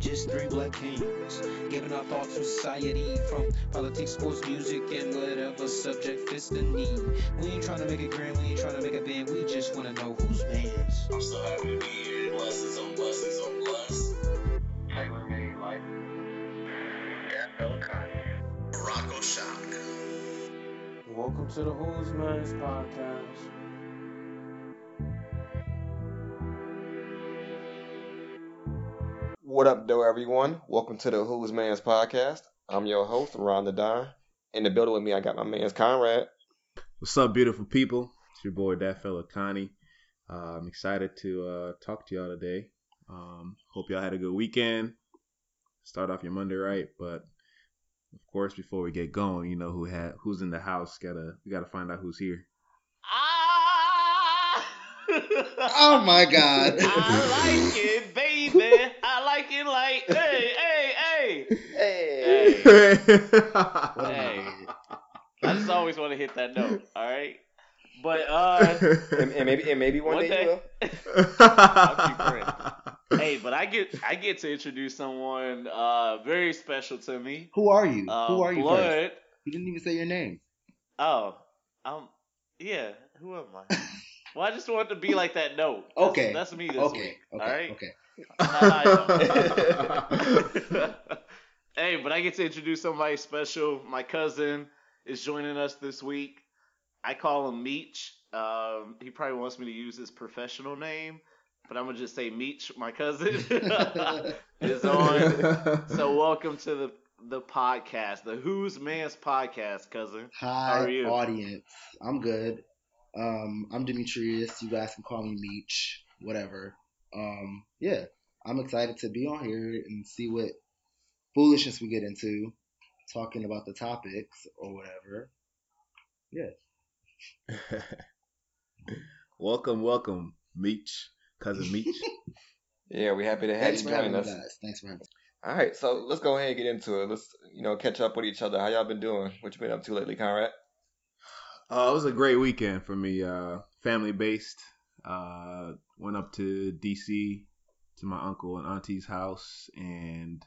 just three black kings, giving our thoughts to society from politics, sports, music, and whatever subject fits the need. We ain't trying to make it grand, we ain't trying to make a band, we just want to know who's man's. I'm so happy to be here. Blessings on blessings on blessings. Taylor made life. Yeah, Morocco shock. Welcome to the Who's Man's podcast. What up, though, everyone? Welcome to the Who's Man's podcast. I'm your host, Ron the Don. In the building with me, I got my man's Conrad. What's up, beautiful people? It's your boy, that fella Connie. Uh, I'm excited to uh, talk to y'all today. Um, hope y'all had a good weekend. Start off your Monday right, but of course, before we get going, you know who had who's in the house. Gotta we gotta find out who's here. Ah! Oh my god. I like it, baby. I like it like, hey, hey, hey. Hey. Hey. I just always want to hit that note, all right? But, uh, And, and maybe and maybe one, One day, day. you will. I'll keep praying. hey, but I get I get to introduce someone uh very special to me. Who are you? Uh, Who are you Blood. first? You didn't even say your name. Oh, um, yeah. Who am I? Well, I just want to be like that note. That's- Okay. that's me this Okay. week. Okay. all right. Okay. Hey, but I get to introduce somebody special. My cousin is joining us this week. I call him Meech. Um, he probably wants me to use his professional name, but I'm gonna just say Meech, my cousin, is on. So welcome to the the podcast, the Who's Man's podcast, cousin. Hi, How are you? audience. I'm good. Um, I'm Demetrius. You guys can call me Meech. Whatever. Um, yeah, I'm excited to be on here and see what foolishness we get into, talking about the topics or whatever. Yeah. welcome, welcome, Meech, cousin Meech. Yeah, we're happy to have Thanks you for having join us. guys. Thanks for having me. All right, so let's go ahead and get into it. Let's you know catch up with each other. How y'all been doing? What you been up to lately, Conrad? Uh, it was a great weekend for me. Uh, family based. Uh, went up to DC to my uncle and auntie's house, and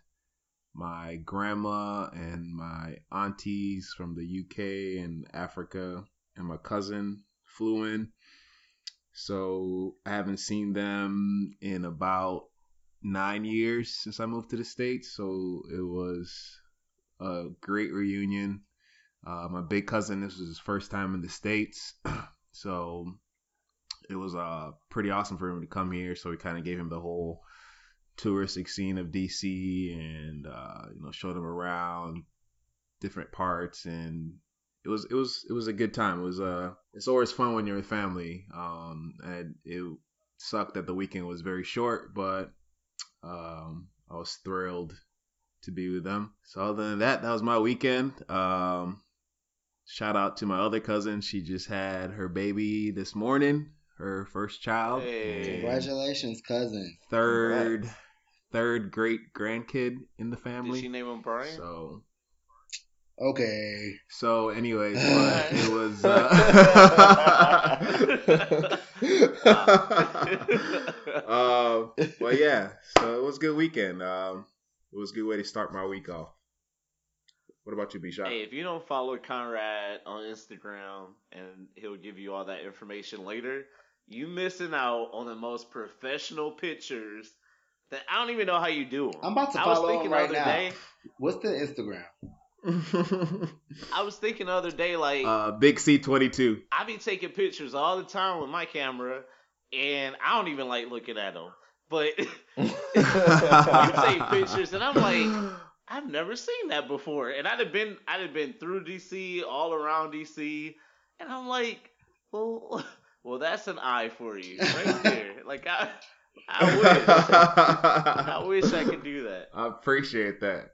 my grandma and my aunties from the UK and Africa, and my cousin flew in. So I haven't seen them in about nine years since I moved to the states. So it was a great reunion. Uh, my big cousin, this was his first time in the states, so it was uh pretty awesome for him to come here. So we kind of gave him the whole touristic scene of DC, and uh, you know showed them around different parts, and it was it was it was a good time. It was uh it's always fun when you're with family. Um, and it sucked that the weekend was very short, but um, I was thrilled to be with them. So other than that, that was my weekend. Um, shout out to my other cousin. She just had her baby this morning, her first child. Hey. Congratulations, cousin. Third, third great grandkid in the family. Did family. she name him Brian? So, Okay. so anyways, but it was. Uh, uh, but yeah, so it was a good weekend. Um, it was a good way to start my week off. What about you, B Shot? Hey, if you don't follow Conrad on Instagram and he'll give you all that information later, you missing out on the most professional pictures that I don't even know how you do them. I'm about to I was follow thinking him the right other now. day. What's the Instagram? I was thinking the other day, like uh, Big C twenty two. I be taking pictures all the time with my camera, and I don't even like looking at them. But you take pictures, and I'm like, I've never seen that before. And I'd have been, I'd have been through DC, all around DC, and I'm like, well, well, that's an eye for you right there. like I, I wish, I wish I could do that. I appreciate that.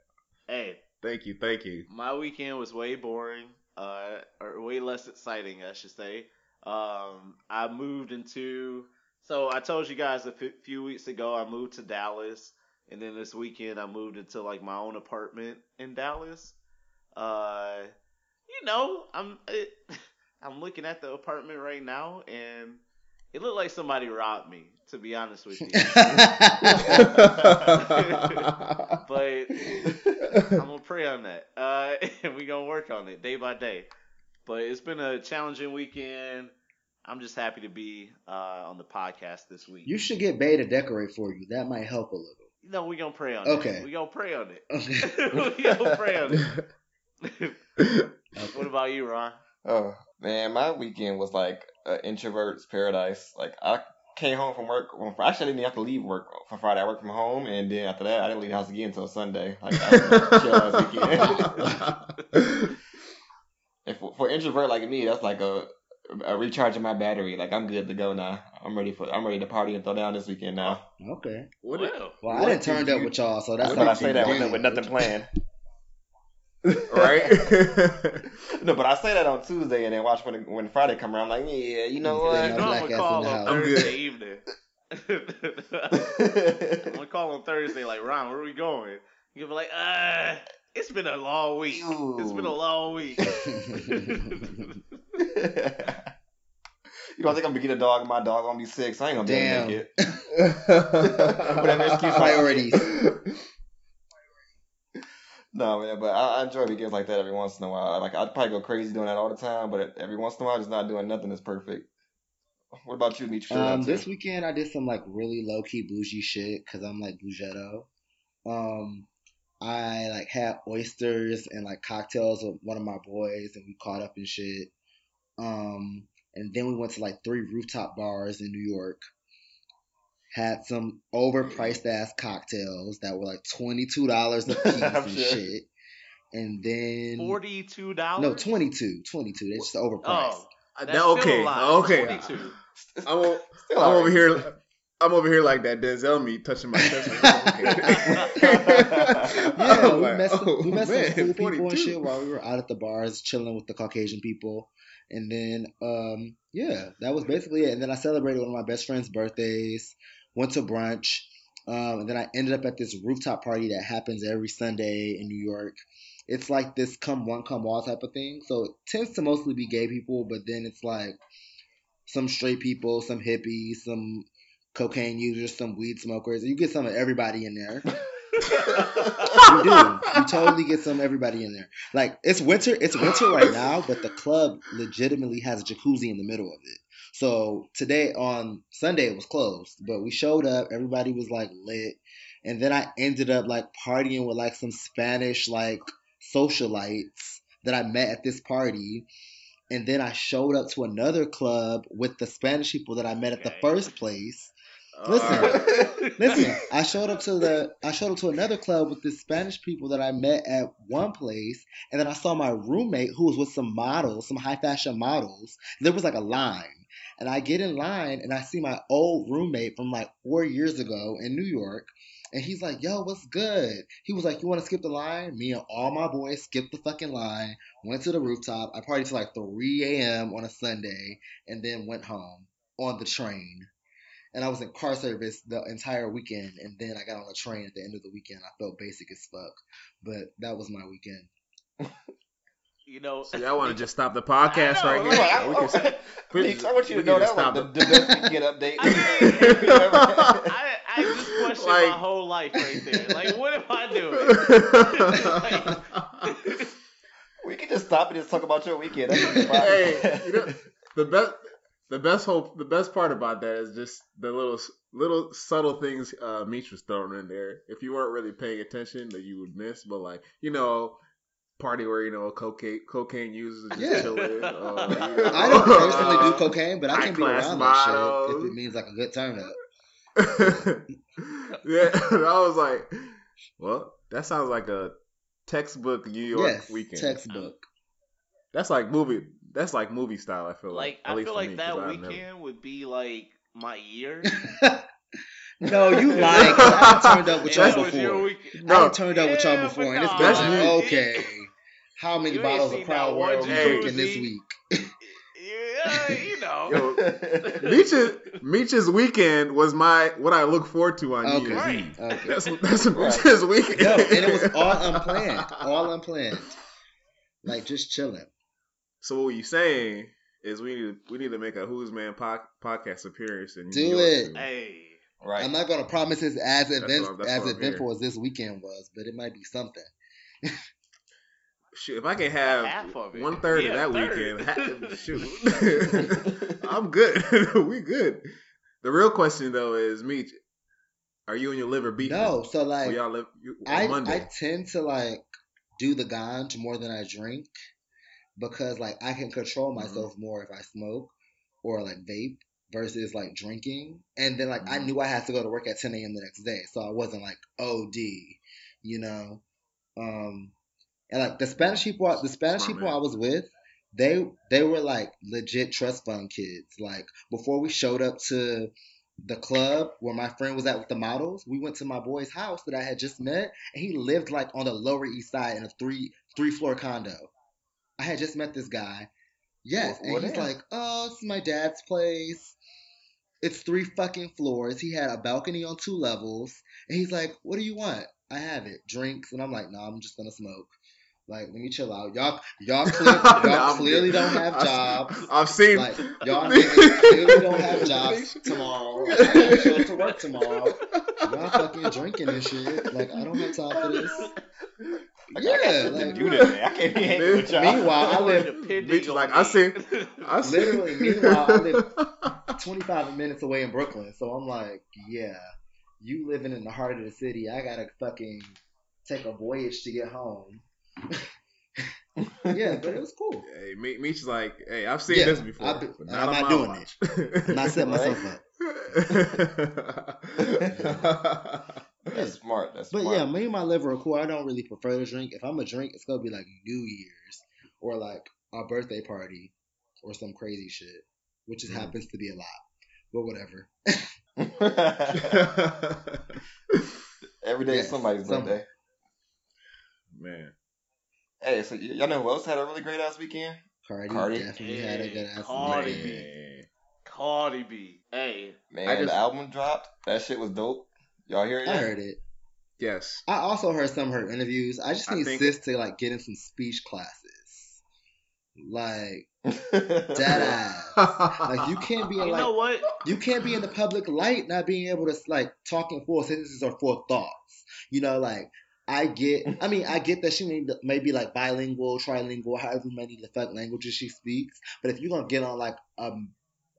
Hey, Thank you, thank you. my weekend was way boring, uh, or way less exciting, I should say. Um, I moved into, so I told you guys a f- few weeks ago I moved to Dallas, and then this weekend I moved into like my own apartment in Dallas. Uh, you know, I'm it, I'm looking at the apartment right now, and It looked like somebody robbed me, to be honest with you. but I'm gonna pray on that. Uh, and we gonna work on it day by day. But it's been a challenging weekend. I'm just happy to be uh, on the podcast this week. you should get Bay to decorate for you. That might help a little. no, we gonna pray on Okay. it. We gonna pray on it. Okay. we gonna pray on it. What about you, Ron? Oh man, my weekend was like an introvert's paradise. Like I came home from work. Well, actually, I didn't even have to leave work for Friday. I worked from home, and then after that, I didn't leave the house again until Sunday. Like that was chill ass weekend. and for, for introvert like me, that's like a, a recharging my battery. Like I'm good to go now. I'm ready for. I'm ready to party and throw down this weekend now. Okay. What Well, Well, I didn't did turned up you- with y'all, so that's That's what I say that with, with nothing planned. Right? No, but I say that on Tuesday, and then watch when when Friday come around. I'm like, yeah, you know Yeah, you what? no know black I'm ass gonna call on house. I'm Thursday evening. I'm gonna call on Thursday, like Ron, where are we going? You'll be like, uh, it's been a long week. It's been a long week. you don't think I'm gonna get a dog? My dog gonna be sick, so I ain't gonna be able to Damn. make it. Whatever excuse I- Priorities. No, man, but I, I enjoy weekends like that every once in a while. Like I'd probably go crazy doing that all the time, but every once in a while, just not doing nothing that's perfect. What about you, Meech? Um, this weekend I did some like really low key bougie shit because I'm like bougetto. Um, I like had oysters and like cocktails with one of my boys, and we caught up and shit. Um, and then we went to like three rooftop bars in New York. Had some overpriced ass cocktails that were like twenty two dollars a piece and sure. shit. And then Forty-two dollars. no 22 22 They're just overpriced. Oh, That- that's still okay, a lot. okay. Forty-two. I'm, Still I'm alright. over here. I'm over here like that Denzel me touching my chest. Like, Yeah, I'm we like, met oh, we met some man, cool people and shit while we were out at the bars chilling with the Caucasian people. And then, um, yeah, that was basically it. And then I celebrated one of my best friend's birthdays, went to brunch, um, and then I ended up at this rooftop party that happens every Sunday in New York. It's like this come one, come all type of thing. So it tends to mostly be gay people, but then it's like some straight people, some hippies, some cocaine users, some weed smokers. You get some of everybody in there. You do. You totally get some everybody in there. Like it's winter. It's winter right now, but the club legitimately has a jacuzzi in the middle of it. So today on Sunday it was closed, but we showed up. Everybody was like lit, and then I ended up like partying with like some Spanish like socialites that I met at this party. And then I showed up to another club with the Spanish people that I met at the first place. Uh, Listen. Listen, I showed up to the I showed up to another club with the Spanish people that I met at one place, and then I saw my roommate who was with some models, some high fashion models. There was like a line, and I get in line and I see my old roommate from like four years ago in New York, and he's like, "Yo, what's good?" He was like, "You want to skip the line?" Me and all my boys skipped the fucking line, went to the rooftop. I partied till like 3 a.m. on a Sunday, and then went home on the train and I was in car service the entire weekend. And then I got on a train at the end of the weekend. I felt basic as fuck, but that was my weekend. You know, So y'all want to just stop the podcast right here? right. We can- we- Meech, I want you to know can that was stop the, it. the best weekend update. I, I, I just questioned my whole life right there. Like, what am I doing? we can just stop and just talk about your weekend. That's hey, you know, the best, the best hope, the best part about that is just the little, little subtle things uh, Meech was throwing in there. If you weren't really paying attention, that you would miss. But like, you know, party where you know cocaine, cocaine users just Yeah. chilling. Uh, you know, I don't personally do cocaine, but I can be around that shit if it means like a good turn up. yeah, I was like, well, that sounds like a textbook New York yes, weekend. textbook. That's like movie. That's like movie style. I feel like. like, At I least feel for like me, that 'cause I've weekend never- would be like my year. no, you lying. 'cause I done turned up with y'all that was your before. weekend. I No. turned up with y'all before, but and it's been like, okay. How many You bottles of Crown that one Royal we drinking this week? Yeah, you know. Yo, Meech's, Meech's weekend was my what I look forward to on New Okay. Year's Right. Eve. Okay. That's that's Meech's weekend. No, and it was all unplanned. All unplanned. Like just chilling. So what you saying is we need we need to make a Who's Man po- podcast appearance in New Do York it. soon. Hey, Right. I'm not gonna promise it's as event what- as what I'm eventful as this weekend was, but it might be something. Shoot, if I can have half of it. one third Yeah, of that third. weekend, shoot, I'm good. we good. The real question though is, Meech, are you and your liver beefing? No, so like y'all live you, I Monday? I tend to like do the ganj more than I drink because like I can control Mm-hmm. myself more if I smoke or like vape versus like drinking. And then like I Mhm. knew I had to go to work at 10 a.m. the next day, so I wasn't like OD, you know. Um, and like the Spanish people, the Spanish people. I was with, they they were like legit trust fund kids. Like before we showed up to the club where my friend was at with the models, we went to my boy's house that I had just met, and he lived like on the Lower East Side in a three three floor condo. I had just met this guy. Yes, Well- well, and he's damn. like, "Oh, this is my dad's place. It's three fucking floors. He had a balcony on two levels, and he's like, "What do you want?" I have it, drinks, and I'm like, "No, I'm just gonna smoke." Like, let me chill out. Y'all, y'all, clear, y'all Nah, I'm clearly good. don't have I've- jobs. I've seen Like, y'all clearly don't have jobs tomorrow. I gotta show up to work tomorrow. Y'all fucking drinking and shit. Like, I don't have time for this. Like, Yeah, got shit to like, do today. I can't be hanging with y'all. Meanwhile, I live Depending Bitch, on like. I see- I see- Literally, meanwhile, I live 25 minutes away in Brooklyn. So I'm like, yeah, you living in the heart of the city. I gotta fucking take a voyage to get home. yeah, but it was cool. Hey, Me- Meech's like, hey, I've seen Yeah, this before. I've been- but and not I'm not doing watch. I'm not setting myself up. That's smart. That's But smart. yeah, me and my liver are cool. I don't really prefer to drink. If I'm a drink, it's gonna be like New Year's or like a birthday party or some crazy shit, which just Mhm. happens to be a lot. But whatever. Every day Yeah, is somebody's some- birthday. Man, Hey, so y- y'all know who else had a really great ass weekend? Cardi, Cardi. definitely had a good ass. Cardi weekend. B. man. Cardi B. Hey, Man, I just- the album dropped. That shit was dope. Y'all hear it? I heard it. Yes. I also heard some of her interviews. I just I need think- sis to like get in some speech classes. Like Dead dead ass. Like you can't be in you like know what? you can't be in the public light not being able to like talk in full sentences or full thoughts. You know, like I get. I mean, I get that she may, may be like bilingual, trilingual, however many the fuck languages she speaks. But if you're gonna get on like um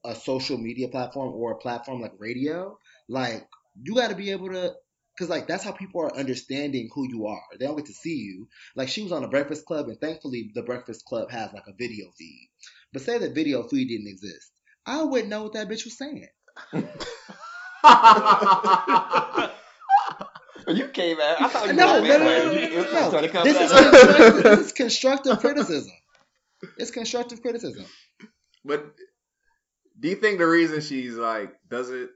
a social media platform or a platform like radio, like you got to be able to. Cause like that's how people are understanding who you are. They don't get to see you. Like she was on the Breakfast Club, and thankfully the Breakfast Club has like a video feed. But say that video feed didn't exist, I wouldn't know what that bitch was saying. you came at. I thought you No, were no, man, no, man. no, You- you was no. trying to come This is, constructive, this is constructive criticism. It's constructive criticism. But do you think the reason she's like doesn't?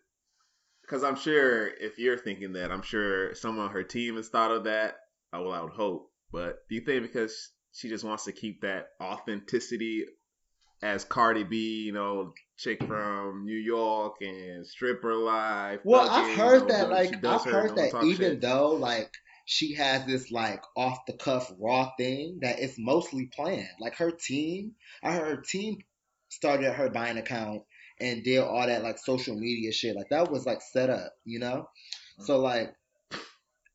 Because I'm sure if you're thinking that, I'm sure someone on her team has thought of that. I well, I would hope. But do you think because she just wants to keep that authenticity as Cardi B, you know, chick from New York and stripper life? Well, I've you heard know, that, like, I've heard you that even shit. though, like, she has this, like, off the cuff raw thing, that it's mostly planned. Like, her team, I heard her team started her buying account and did all that, like, social media shit. Like, that was, like, set up, you know? So, mm. like,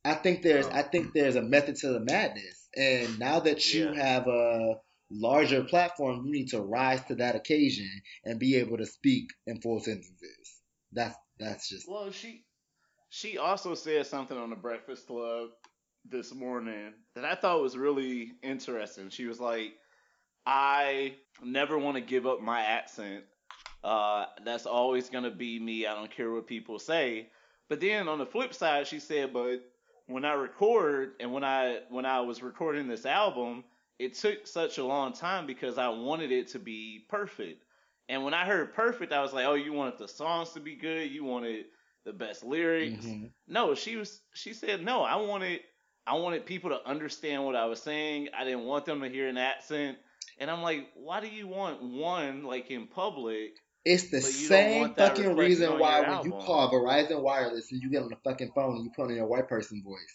I think there's, I think oh. there's a method to the madness. And now that you Yeah. have a larger platform, you need to rise to that occasion and be able to speak in full sentences. That's, that's just Well, she she also said something on the Breakfast Club this morning that I thought was really interesting. She was like, "I never want to give up my accent. Uh, that's always gonna be me. I don't care what people say." But then on the flip side, she said, "But when I record and when I when I was recording this album, it took such a long time because I wanted it to be perfect." And when I heard perfect, I was like, "Oh, you wanted the songs to be good. You wanted the best lyrics." Mhm. No, she was. She said, "No, I wanted. I wanted people to understand what I was saying. I didn't want them to hear an accent." And I'm like, "Why do you want one like in public?" It's the But you don't same fucking reason why when you call Verizon Wireless and you get on the fucking phone and you put on your white person voice.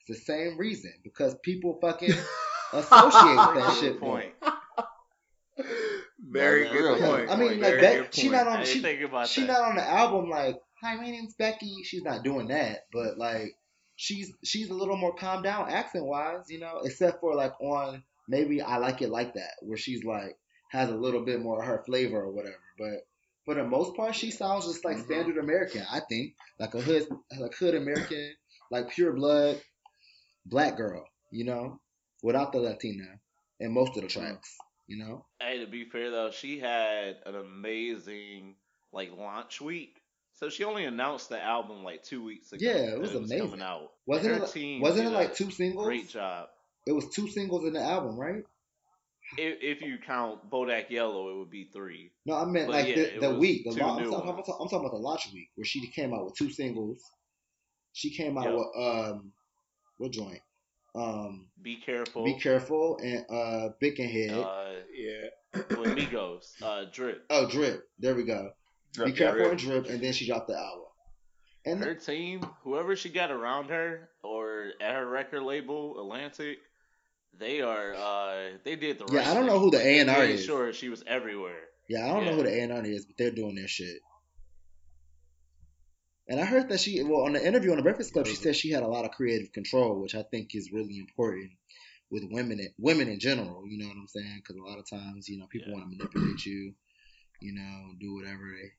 It's the same reason because people fucking associate with that Good shit. point. Very That's good real. point. I mean, Very like good Beck, she not on didn't she, she that. not on the album like hi my name's Becky. She's not doing that, but like she's she's a little more calmed down accent wise, you know, except for like on maybe I like it like that where she's like has a little bit more of her flavor or whatever. But for the most part, she sounds just like Mhm. standard American. I think like a hood like hood American, like pure blood black girl, you know, without the Latina in most of the tracks, you know. Hey, to be fair though, she had an amazing like launch week. So she only announced the album like two weeks ago. Yeah, it that was amazing. coming out. Wasn't Her it? like- team Wasn't it like two singles? Great job. It was two singles in the album, right? If, if you count Bodak Yellow, it would be three. No, I meant But like yeah, the, the week. The launch, I'm, talking, I'm, talking, I'm talking about the launch week where she came out with two singles. She came out Yep. with um, what joint? Um, Be careful. Be careful and uh, Bickenhead. Uh, Yeah. with Migos, uh, Drip. oh, Drip. There we go. Drip, Be careful drip. and Drip, and then she dropped the album. And Her team, whoever she got around her or at her record label, Atlantic, they are uh they did the Yeah, I don't know who the They A&R is. Sure, she was everywhere. yeah, I don't know who the A and R is, but they're doing their shit. And I heard that she, well, on the interview on the Breakfast Club, she said she had a lot of creative control, which I think is really important with women, women in general. You know what I'm saying? Because a lot of times, you know, people Yeah. want to manipulate you, you know, do whatever they,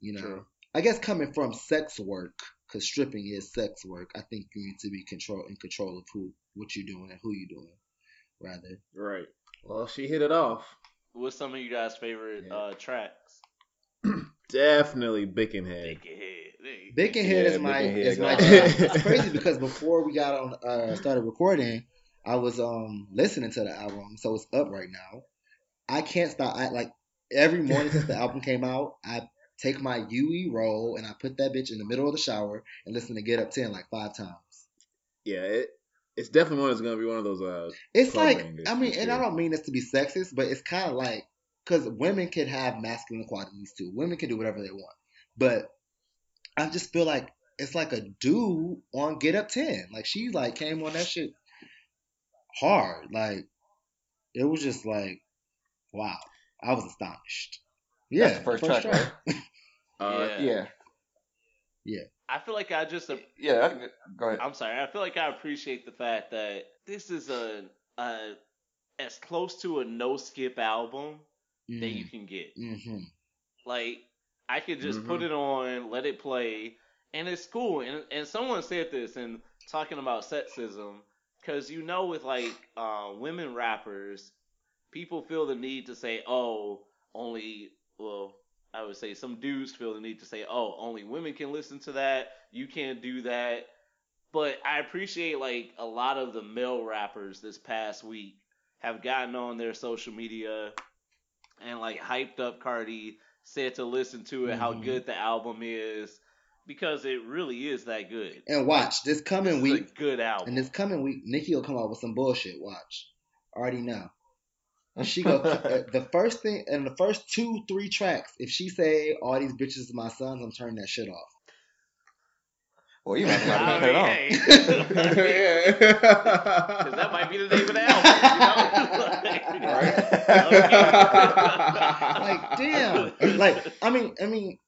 you know. True. I guess coming from sex work, because stripping is sex work. I think you need to be control in control of who, what you're doing, and who you're doing, rather. Right. Well, she hit it off. What's some of you guys' favorite Yeah. uh tracks? Definitely Bickenhead. Big head. Hey. Bacon Yeah, is my Bacon Head is my got it. jam. It's crazy because before we got on uh started recording, I was um listening to the album, so it's up right now. I can't stop. I like every morning since the album came out, I take my UE roll and I put that bitch in the middle of the shower and listen to Get Up Ten like five times. Yeah, it, it's definitely one that's gonna be one of those. Uh, It's like I mean, and I don't mean this to be sexist, but it's kind of like because women can have masculine qualities too. Women can do whatever they want, but I just feel like it's like a dude on Get Up Ten. Like she like came on that shit hard. Like it was just like wow. I was astonished. Yeah, That's the first track, right? uh, Yeah. Yeah. I feel like I just Yeah, that's good. Go ahead. I'm sorry. I feel like I appreciate the fact that this is a, a as close to a no skip album that you can get. Mm-hmm. Like I could just put Mhm. it on, let it play, and it's cool. And and someone said this and talking about sexism, because you know with like uh, women rappers, people feel the need to say, oh, only well. I would say some dudes feel the need to say, "Oh, only women can listen to that. You can't do that." But I appreciate like a lot of the male rappers this past week have gotten on their social media and like hyped up Cardi, said to listen to it, how Mhm. good the album is, because it really is that good. And watch this coming This is week. good album. And this coming week, Nicki will come out with some bullshit. Watch. Already know. She go uh, the first thing and the first two, three tracks. If she say all these bitches are my sons, I'm turning that shit off. Well, you might have I to cut it mean, off. hey. Because that might be the name of the album. You know? Like damn. Like I mean, I mean,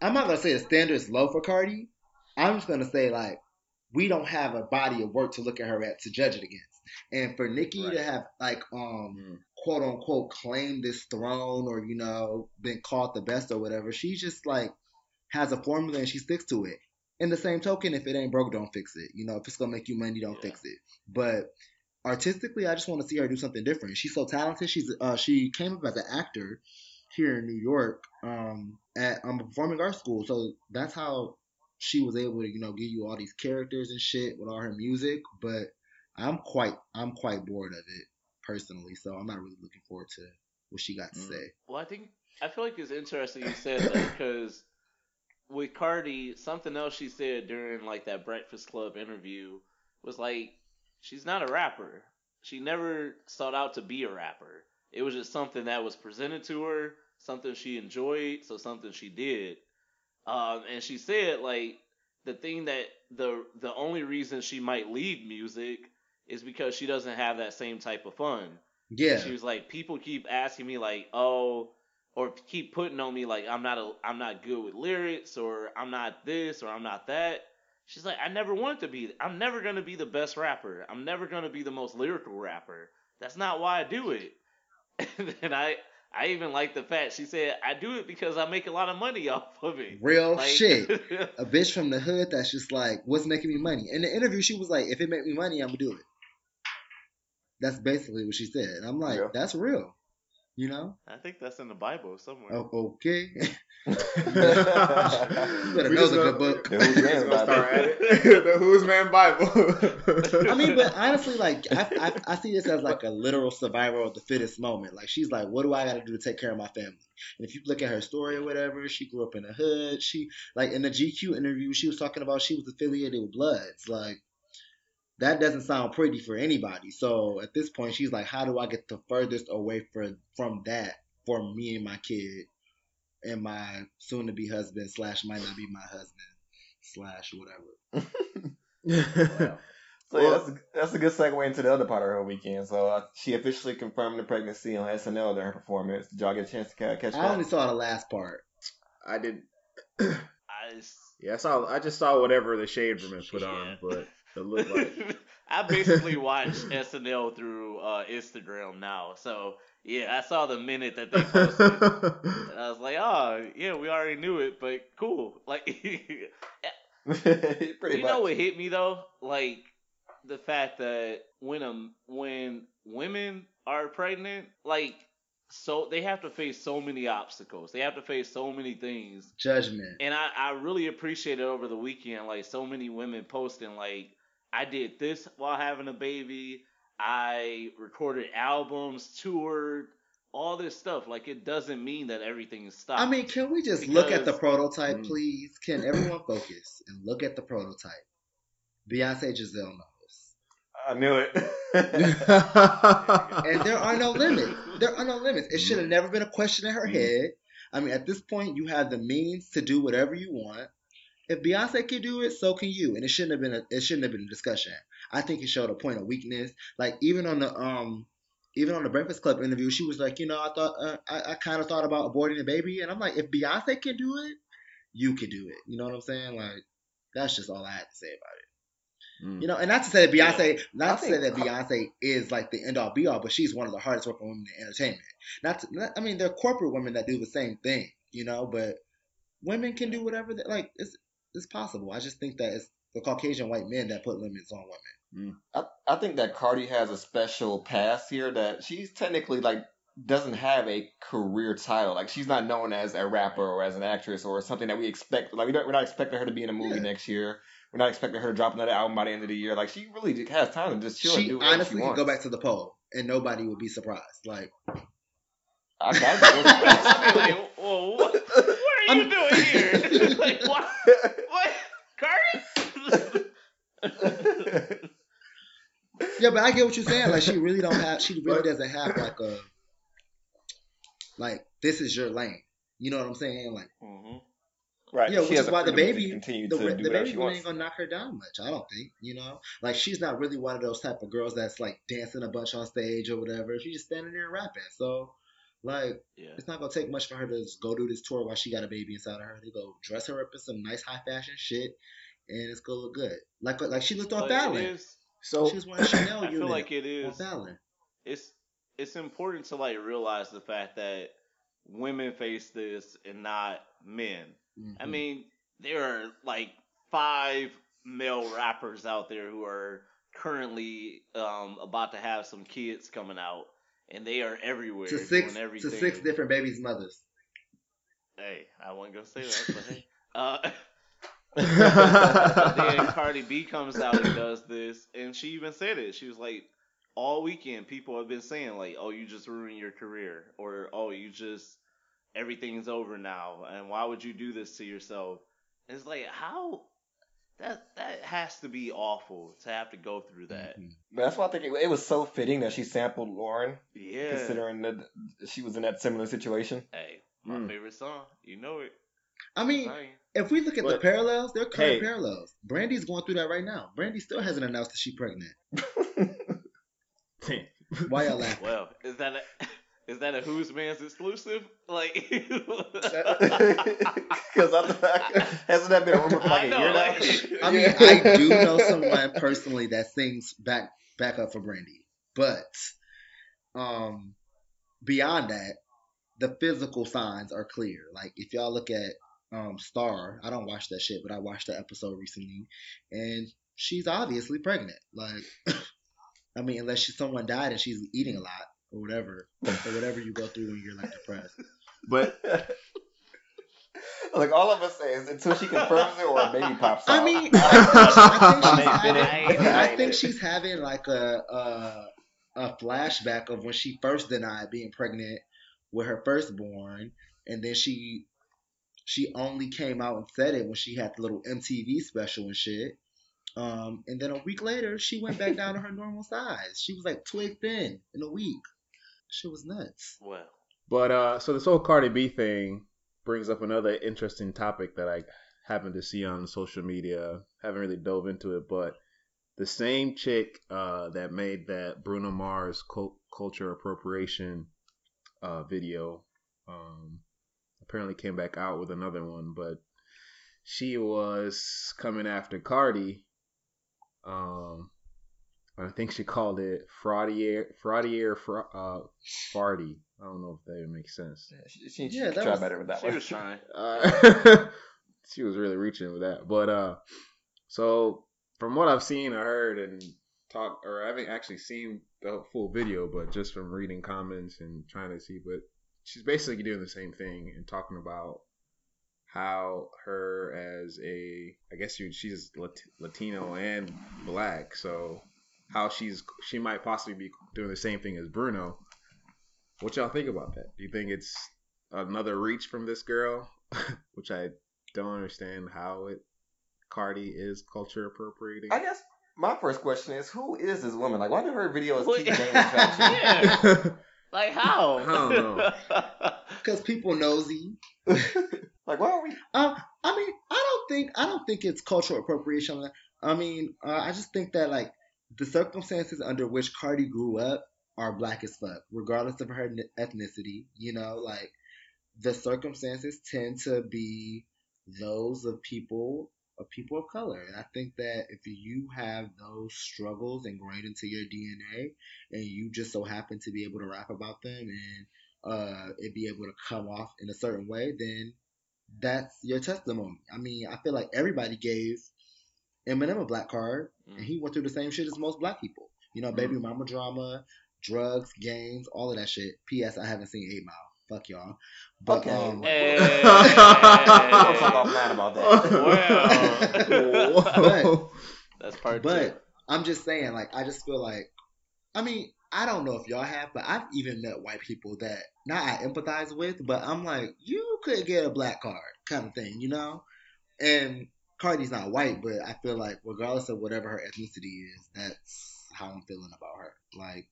I'm not gonna say the standard is low for Cardi. I'm just gonna say like we don't have a body of work to look at her at to judge it against. And for Nicki Right. to have like um Mm. quote unquote claimed this throne or you know been called the best or whatever, she just like has a formula and she sticks to it. In the same token, if it ain't broke, don't fix it. You know, if it's gonna make you money, don't Yeah. fix it. But artistically, I just want to see her do something different. She's so talented. She's uh, she came up as an actor here in New York um, at um, a performing arts school. So that's how she was able to you know give you all these characters and shit with all her music. But I'm quite I'm quite bored of it personally. So I'm not really looking forward to what she got to Mm. say. Well, I think I feel like it's interesting you said that because with Cardi, something else she said during like that Breakfast Club interview was like she's not a rapper. She never sought out to be a rapper. It was just something that was presented to her, something she enjoyed, so something she did. Um, and she said like the thing that the the only reason she might leave music is because she doesn't have that same type of fun. Yeah, She was like, people keep asking me like, oh, or keep putting on me like I'm not a I'm not good with lyrics or I'm not this or I'm not that. She's like, I never wanted to be. I'm never gonna be the best rapper. I'm never gonna be the most lyrical rapper. That's not why I do it. and I I even like the fact she said I do it because I make a lot of money off of it. Real Like- shit. A bitch from the hood that's just like, what's making me money? In the interview, she was like, if it make me money, I'm gonna do it. That's basically what she said. And I'm like, Yeah. that's real. You know? I think that's in the Bible somewhere. Oh, okay. you better We know just the gonna- good book. The Who's Man start Bible. at it. the Who's Man Bible. I mean, but honestly, like I, I, I see this as like a literal survival of the fittest moment. Like she's like, what do I got to do to take care of my family? And if you look at her story or whatever, she grew up in the hood. She like in the GQ interview, she was talking about she was affiliated with Bloods. Like that doesn't sound pretty for anybody. So at this point, she's like, how do I get the furthest away from from that for me and my kid and my soon to be husband slash might not be my husband slash whatever. So yeah, that's a, that's a good segue into the other part of her weekend. So uh, she officially confirmed the pregnancy on SNL during her performance. Did y'all get a chance to ca- catch I that? only saw the last part. I did. I s- Yeah, I saw. I just saw whatever the shade room had put Yeah. on, but it looked like. I basically watch SNL through uh, Instagram now. So yeah, I saw the minute that they posted. and I was like, oh yeah, we already knew it, but cool. Like, you much. know what hit me though? Like the fact that when um when women are pregnant, like so they have to face so many obstacles. They have to face so many things. Judgment. And I, I really appreciated over the weekend, like so many women posting, like, I did this while having a baby. I recorded albums, toured, all this stuff. Like, it doesn't mean that everything is stopped. I mean, can we just look at the prototype, Mm. please? Can everyone focus and look at the prototype? Beyonce Giselle Knowles. I knew it. And there are no limits. There are no limits. It should have never been a question in her Mm. head. I mean, at this point, you have the means to do whatever you want. If Beyonce could do it, so can you. And it shouldn't have been a it shouldn't have been a discussion. I think it showed a point of weakness. Like even on the um even on the Breakfast Club interview, she was like, you know, I thought uh, I, I kind of thought about aborting the baby, and I'm like, if Beyonce can do it, you can do it. You know what I'm saying? Like that's just all I had to say about it. Mm. You know, and not to say that Beyonce, not I to say that think- Beyonce is like the end all be all, but she's one of the hardest working women in entertainment. Not, to, not I mean, there are corporate women that do the same thing, you know, but women can do whatever they like. It's it's possible. I just think that it's the Caucasian white men that put limits on women. Mm. I, I think that Cardi has a special pass here that she's technically like doesn't have a career title. Like she's not known as a rapper or as an actress or something that we expect. Like we don't, we're not expecting her to be in a movie Yeah. next year. We're not expecting her to drop another album by the end of the year. Like she really has time to just chill and She honestly she could go back to the pole, and nobody would be surprised. Like, I, I mean, I, whoa, what, what are you I'm- doing here? like, what? What? Cardi? yeah, but I get what you're saying. Like, she really don't have. She really doesn't have like a like this is your lane. You know what I'm saying? Like. hmm right. Yeah, she which has is why the baby, continue the, to the do whatever baby she boy ain't gonna knock her down much. I don't think. You know, like she's not really one of those type of girls that's like dancing a bunch on stage or whatever. She's just standing there and rapping. So, like, Yeah. it's not gonna take much for her to just go do this tour while she got a baby inside of her. They go dress her up in some nice high fashion shit, and it's gonna look good. Like, like she looked on But it Fallon. is. So She was wearing Chanel I unit feel like it is on is. Fallon. it's it's important to like realize the fact that women face this and not men. I Mhm. mean, there are like five male rappers out there who are currently um, about to have some kids coming out, and they are everywhere to six to six different babies' mothers. Hey, I wasn't gonna say that, but hey. Uh, then Cardi B comes out and does this, and she even said it. She was like, all weekend people have been saying like, "Oh, you just ruined your career," or "Oh, you just everything's over now," and why would you do this to yourself? And it's like how that that has to be awful to have to go through that. Mhm. But that's why I think it, it was so fitting that she sampled Lauryn, Yeah. considering that she was in that similar situation. Hey, my Mm. favorite song. You know it. I mean, If we look at the parallels, they're current Hey. parallels. Brandy's going through that right now. Brandy still hasn't announced that she's pregnant. Why y'all laughing? Well, is that a, Is that a Who's Man's exclusive? Like, Because hasn't that been a rumor for like I a know, year now? like- I mean, I do know someone personally that sings back back up for Brandy, but um, beyond that, the physical signs are clear. Like if y'all look at um Star, I don't watch that shit, but I watched the episode recently, and she's obviously pregnant. Like, I mean, unless she, someone died and she's eating a lot or whatever, or whatever you go through when you're like depressed. But like all of us say is until she confirms it or a baby pops out. I mean, I think, she's mean, having, finish- I think she's having like a, a a flashback of when she first denied being pregnant with her firstborn, and then she she only came out and said it when she had the little MTV special and shit. Um, and then a week later, she went back down to her normal size. She was like twig thin in a week. Shit was nuts. well, But uh, so this whole Cardi B thing brings up another interesting topic that I happened to see on social media. Haven't really dove into it, but the same chick uh, that made that Bruno Mars cult- culture appropriation uh, video um, apparently came back out with another one, but she was coming after Cardi. Um, I think she called it fraudier, fraudier, fra- uh, farty. I don't know if that even makes sense. she, she, she Yeah, that tried was- better with that she one. was trying. Uh, she was really reaching with that. But uh, so from what I've seen or heard and talk, or I haven't actually seen the full video, but just from reading comments and trying to see, but she's basically doing the same thing and talking about how her as a, I guess you, she's Lat- Latino and black, so how she's she might possibly be doing the same thing as Bruno. What y'all think about that? Do you think it's another reach from this girl, which I don't understand how it Cardi is culture appropriating. I guess my first question is, who is this woman? Like, why do her videos What- keep getting traction? Like how? I don't know. Because people nosy. Like, why are we? Um, I mean, I don't think I don't think it's cultural appropriation. I mean, uh, I just think that like the circumstances under which Cardi grew up are black as fuck, regardless of her ethnicity. You know, like the circumstances tend to be those of people of people of color, and I think that if you have those struggles ingrained into your DNA, and you just so happen to be able to rap about them and uh, it be able to come off in a certain way, then that's your testimony. I mean, I feel like everybody gave Eminem a black card, and he went through the same shit as most black people. You know, baby mama drama, drugs, gangs, all of that shit. P.S. I haven't seen Eight Mile. Fuck y'all. But Okay. um, Hey. I'm talk offline about that. Whoa. That's part two. but I'm just saying, like, I just feel like, I mean, I don't know if y'all have, but I've even met white people that not I empathize with, but I'm like, you could get a black card kind of thing, you know? And Cardi's not white, but I feel like regardless of whatever her ethnicity is, that's how I'm feeling about her. Like,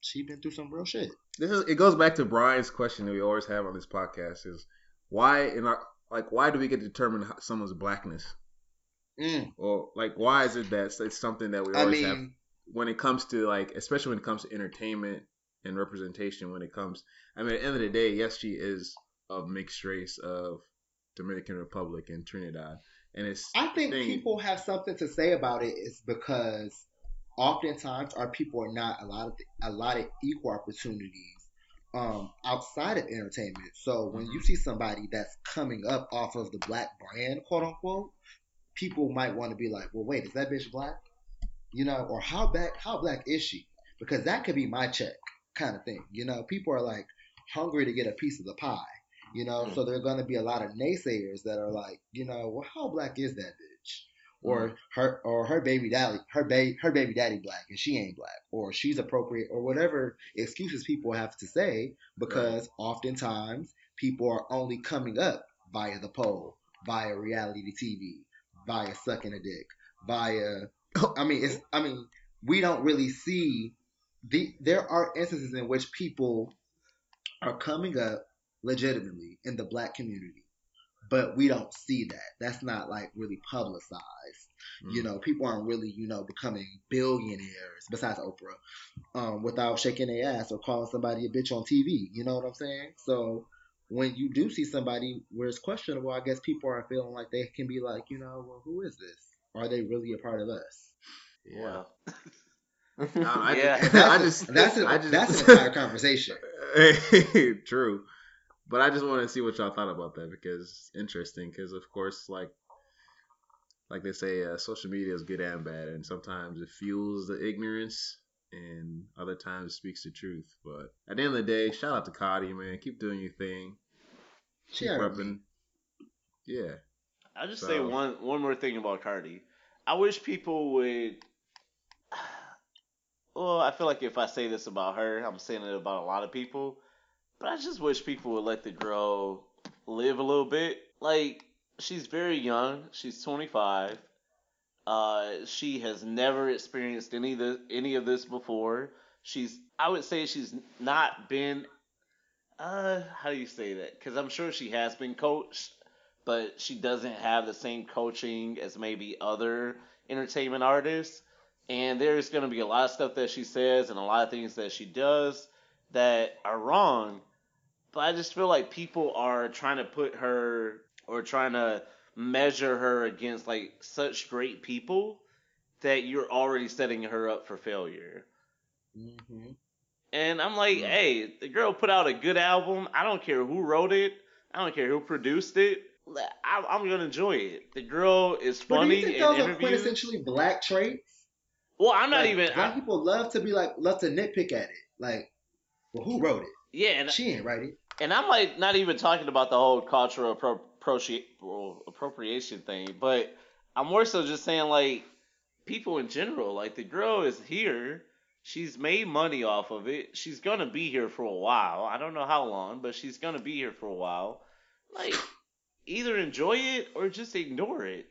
she been through some real shit. this is it goes back to Brian's question that we always have on this podcast is why in our like why do we get to determine someone's blackness Mm. or like why is it that it's something that we I always have when it comes to like especially when it comes to entertainment and representation when it comes I mean at the end of the day yes she is of mixed race of Dominican Republic and Trinidad and it's I think thing- people have something to say about it is because oftentimes our people are not a lot of a lot of equal opportunities um, outside of entertainment. So when you see somebody that's coming up off of the black brand, quote unquote, people might want to be like, "Well, wait, is that bitch black?" You know, or how black how black is she? Because that could be my check, kind of thing. You know, people are like hungry to get a piece of the pie. You know, so mm. there are going to be a lot of naysayers that are like, you know, well, how black is that bitch? Or mm. her, or her baby daddy, her baby, her baby daddy black, and she ain't black, or she's appropriate, or whatever excuses people have to say, because oftentimes people are only coming up via the pole, via reality TV, via sucking a dick, via. I mean, it's. I mean, we don't really see the. There are instances in which people are coming up legitimately in the black community, but we don't see that. That's not like really publicized. You Mm. know, people aren't really, you know, becoming billionaires besides Oprah, um, without shaking their ass or calling somebody a bitch on TV. You know what I'm saying? So when you do see somebody where it's questionable, I guess people are feeling like they can be like, you know, well, who is this? Are they really a part of us? Yeah. Well, No, I Yeah. just, That's I a- just, that's a- I just, that's an entire conversation. True, but I just want to see what y'all thought about that because it's interesting. Because of course, like, like they say, uh, social media is good and bad, and sometimes it fuels the ignorance, and other times it speaks the truth. But at the end of the day, shout out to Cardi, man. Keep doing your thing. She Keep heard repping. Yeah. I'll just say one one more thing about Cardi. I wish people would. Well, I feel like if I say this about her, I'm saying it about a lot of people. But I just wish people would let the girl live a little bit. Like she's very young. She's 25. Uh, she has never experienced any of this, any of this before. She's, I would say, she's not been. Uh, how do you say that? Because I'm sure she has been coached but she doesn't have the same coaching as maybe other entertainment artists. And there's going to be a lot of stuff that she says and a lot of things that she does that are wrong. But I just feel like people are trying to put her or trying to measure her against like such great people that you're already setting her up for failure. hmm And I'm like, Mm. hey, the girl put out a good album. I don't care who wrote it. I don't care who produced it. I, I'm gonna enjoy it. The girl is funny. But do you think in those are quintessentially black traits? Well, I'm not Like, even. I, people love to be like, love to nitpick at it. Like, well, who wrote it? yeah, and, She ain't write it. and I'm like not even talking about the whole cultural appropriation thing, but I'm more so just saying like people in general. Like the girl is here. She's made money off of it. She's gonna be here for a while. I don't know how long, but she's gonna be here for a while. Like, either enjoy it or just ignore it.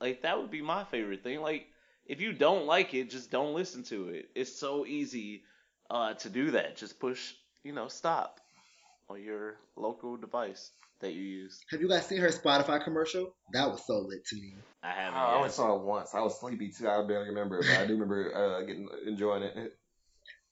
Like that would be my favorite thing. Like, if you don't like it, just don't listen to it. It's so easy uh, to do that. Just push, you know, stop on your local device that you use. Have you guys seen her Spotify commercial? That was so lit to me. I haven't. I only saw it once. I was sleepy too. I barely remember it, but I do remember uh, getting enjoying it.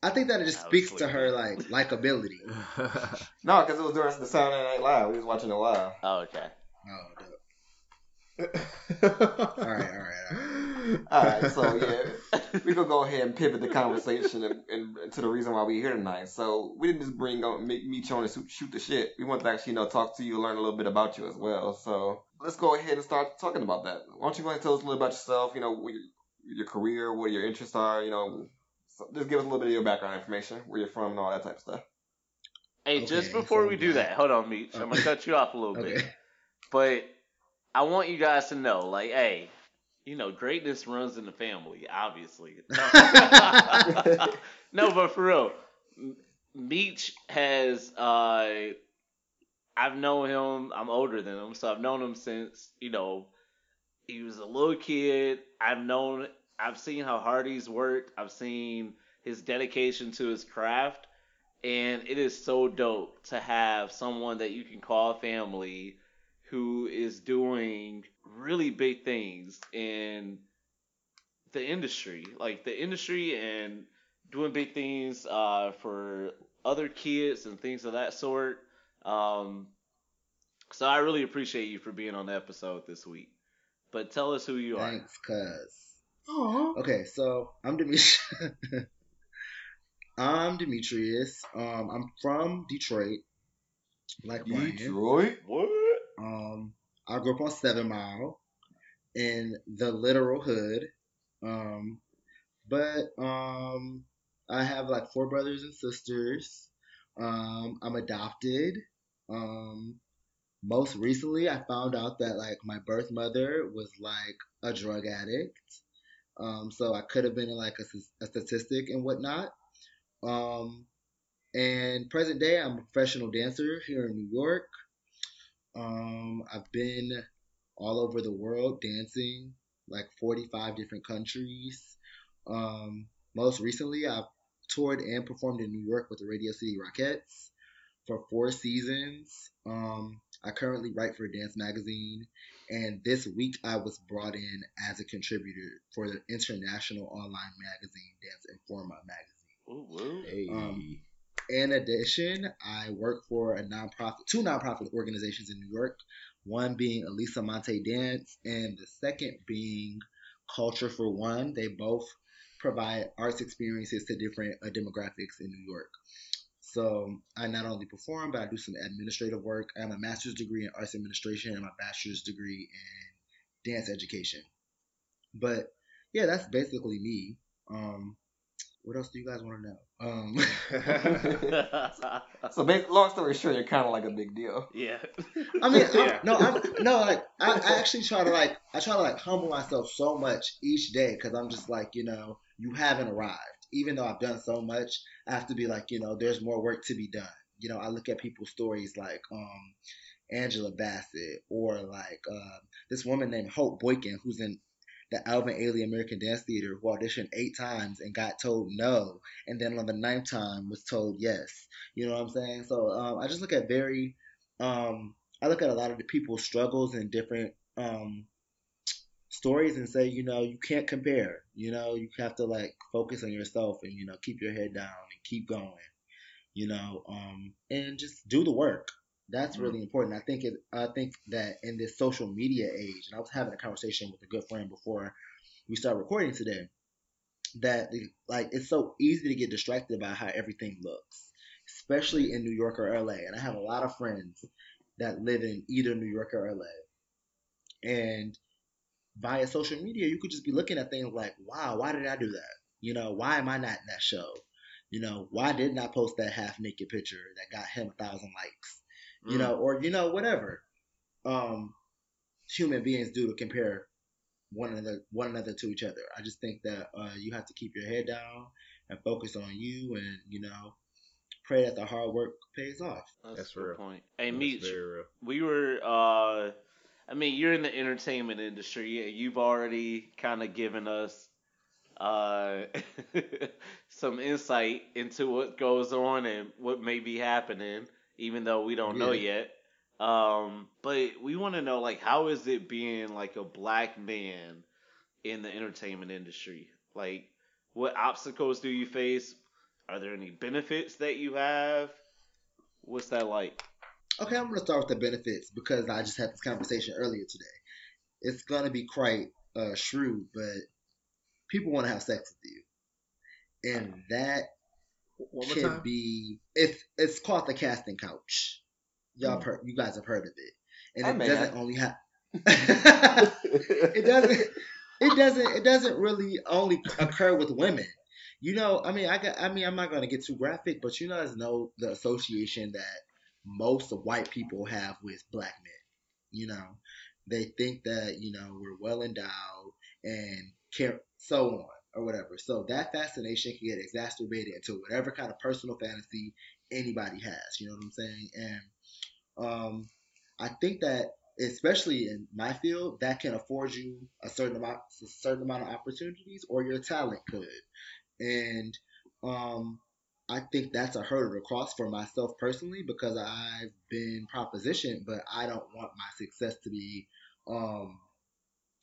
I think that it just I was speaks to her like likability. No, because it was during the Saturday Night Live. We was watching it live. Oh, okay. Oh, dope. all right, all right, all right. All right, so yeah, we gonna go ahead and pivot the conversation and, and to the reason why we're here tonight. So we didn't just bring on make meet you on and shoot, shoot the shit. We want to actually you know talk to you, learn a little bit about you as well. So let's go ahead and start talking about that. Why don't you go ahead and tell us a little about yourself? You know, your, your career, what your interests are. You know, so just give us a little bit of your background information, where you're from, and all that type of stuff. Hey, Okay, just before so we do black- that, hold on, Meech. I'm gonna cut you off a little bit. But I want you guys to know, like, hey, you know, greatness runs in the family, obviously. no, but for real, Meech has. Uh, I've known him. I'm older than him, so I've known him since you know he was a little kid. I've known. I've seen how hard he's worked. I've seen his dedication to his craft, and it is so dope to have someone that you can call family who is doing really big things in the industry, like the industry and doing big things uh, for other kids and things of that sort. Um, so I really appreciate you for being on the episode this week. But tell us who you are. Thanks, cuz. Okay, so I'm Demetrius. I'm Demetrius. Um, I'm from Detroit, like Brian. Detroit. What? Um, I grew up on Seven Mile in the literal hood. Um, but um, I have like four brothers and sisters. Um, I'm adopted. Um, most recently, I found out that like my birth mother was like a drug addict. Um, so I could have been like a statistic and whatnot. Um, and present day, I'm a professional dancer here in New York. Um, I've been all over the world dancing, like 45 different countries. Um, most recently, I've toured and performed in New York with the Radio City Rockettes for four seasons. Um, I currently write for Dance Magazine, and this week I was brought in as a contributor for the international online magazine Dance Informa magazine. Ooh, woo. Hey. Um, In addition, I work for a nonprofit, two nonprofit organizations in New York. One being Elisa Monte Dance, and the second being Culture for One. They both provide arts experiences to different uh, demographics in New York. So I not only perform, but I do some administrative work. I have a master's degree in arts administration and my bachelor's degree in dance education. But yeah, that's basically me. Um, what else do you guys want to know? Um, so, ba- long story short, you're kind of like a big deal. yeah. I mean, I'm- no, I'm no like I, I actually try to like I try to like humble myself so much each day because I'm just like you know you haven't arrived. Even though I've done so much, I have to be like you know there's more work to be done. You know, I look at people's stories like um Angela Bassett or like uh, this woman named Hope Boykin who's in the Alvin Ailey American Dance Theater who auditioned eight times and got told no, and then on the ninth time was told yes. You know what I'm saying? So um, I just look at very um, I look at a lot of the people's struggles and different um, stories and say, you know, you can't compare. You know, you have to like focus on yourself and you know keep your head down and keep going. You know, um, and just do the work. That's mm-hmm. really important. I think it. I think that in this social media age, and I was having a conversation with a good friend before we start recording today, that like it's so easy to get distracted by how everything looks, especially in New York or LA. And I have a lot of friends that live in either New York or LA. And via social media, you could just be looking at things like, wow, why did I do that? You know, why am I not in that show? You know, why didn't I post that half naked picture that got him a thousand likes? You know, or you know, whatever. Um, human beings do to compare one another one another to each other. I just think that uh, you have to keep your head down and focus on you, and you know, pray that the hard work pays off. That's, That's a good real. point. Hey, That's Meech, very real. we were uh I mean, you're in the entertainment industry. and You've already kind of given us uh some insight into what goes on and what may be happening, even though we don't know yet. Um, but we want to know like how is it being like a black man in the entertainment industry? Like what obstacles do you face? Are there any benefits that you have? What's that like? Okay, I'm gonna start with the benefits because I just had this conversation earlier today. It's gonna be quite uh, shrewd, but people want to have sex with you, and that One more can time. be it's it's called the casting couch. Y'all, have heard, you guys have heard of it, and I it doesn't have. only have. it doesn't. It doesn't. It doesn't really only occur with women. You know, I mean, I got. I mean, I'm not going to get too graphic, but you guys know the association that most of white people have with black men. You know, they think that you know we're well endowed and care so on or whatever. So that fascination can get exacerbated into whatever kind of personal fantasy anybody has. You know what I'm saying? And um, I think that especially in my field, that can afford you a certain amount, a certain amount of opportunities, or your talent could. And um, I think that's a hurdle to cross for myself personally because I've been propositioned, but I don't want my success to be, um,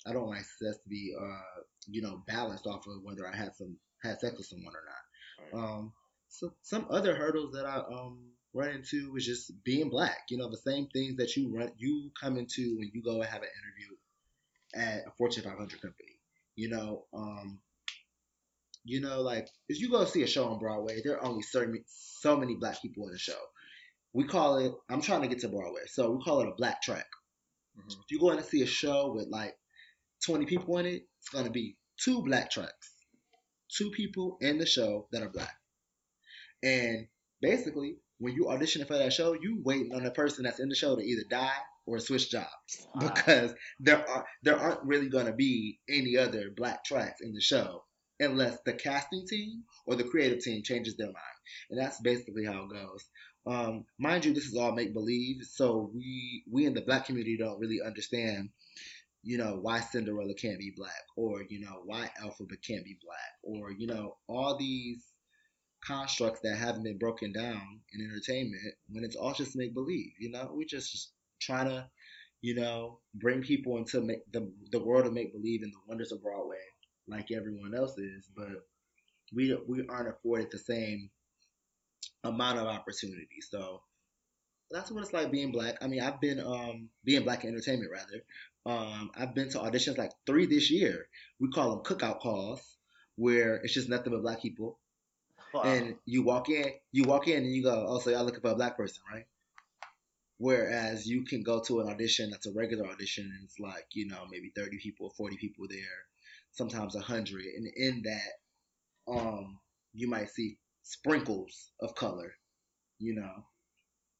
I don't want my success to be, uh, you know, balanced off of whether I had some had sex with someone or not. Um, so some other hurdles that I um run into is just being black. You know, the same things that you run you come into when you go and have an interview at a Fortune 500 company. You know, um, you know, like if you go see a show on Broadway, there are only certain so many black people in the show. We call it. I'm trying to get to Broadway, so we call it a black track. Mhm. If you go in and see a show with like 20 people in it, it's gonna be two black tracks, two people in the show that are black, and basically when you auditioning for that show, you waiting on the person that's in the show to either die or switch jobs Wow. because there are there aren't really gonna be any other black tracks in the show unless the casting team or the creative team changes their mind, and that's basically how it goes. Um, mind you, this is all make believe, so we we in the black community don't really understand, you know, why Cinderella can't be black, or you know, why Elphaba can't be black, or you know, all these constructs that haven't been broken down in entertainment when it's all just make believe. You know, we just trying to, you know, bring people into make the the world of make believe and the wonders of Broadway, like everyone else is. But we we aren't afforded the same amount of opportunity. So that's what it's like being black. I mean, I've been um being black in entertainment rather. Um, I've been to auditions like three this year. We call them cookout calls, where it's just nothing but black people, Wow. and you walk in, you walk in, and you go, "Oh, so y'all looking for a black person, right?" Whereas you can go to an audition that's a regular audition, and it's like you know maybe thirty people, forty people there, sometimes hundred, and in that, um, you might see sprinkles of color, you know,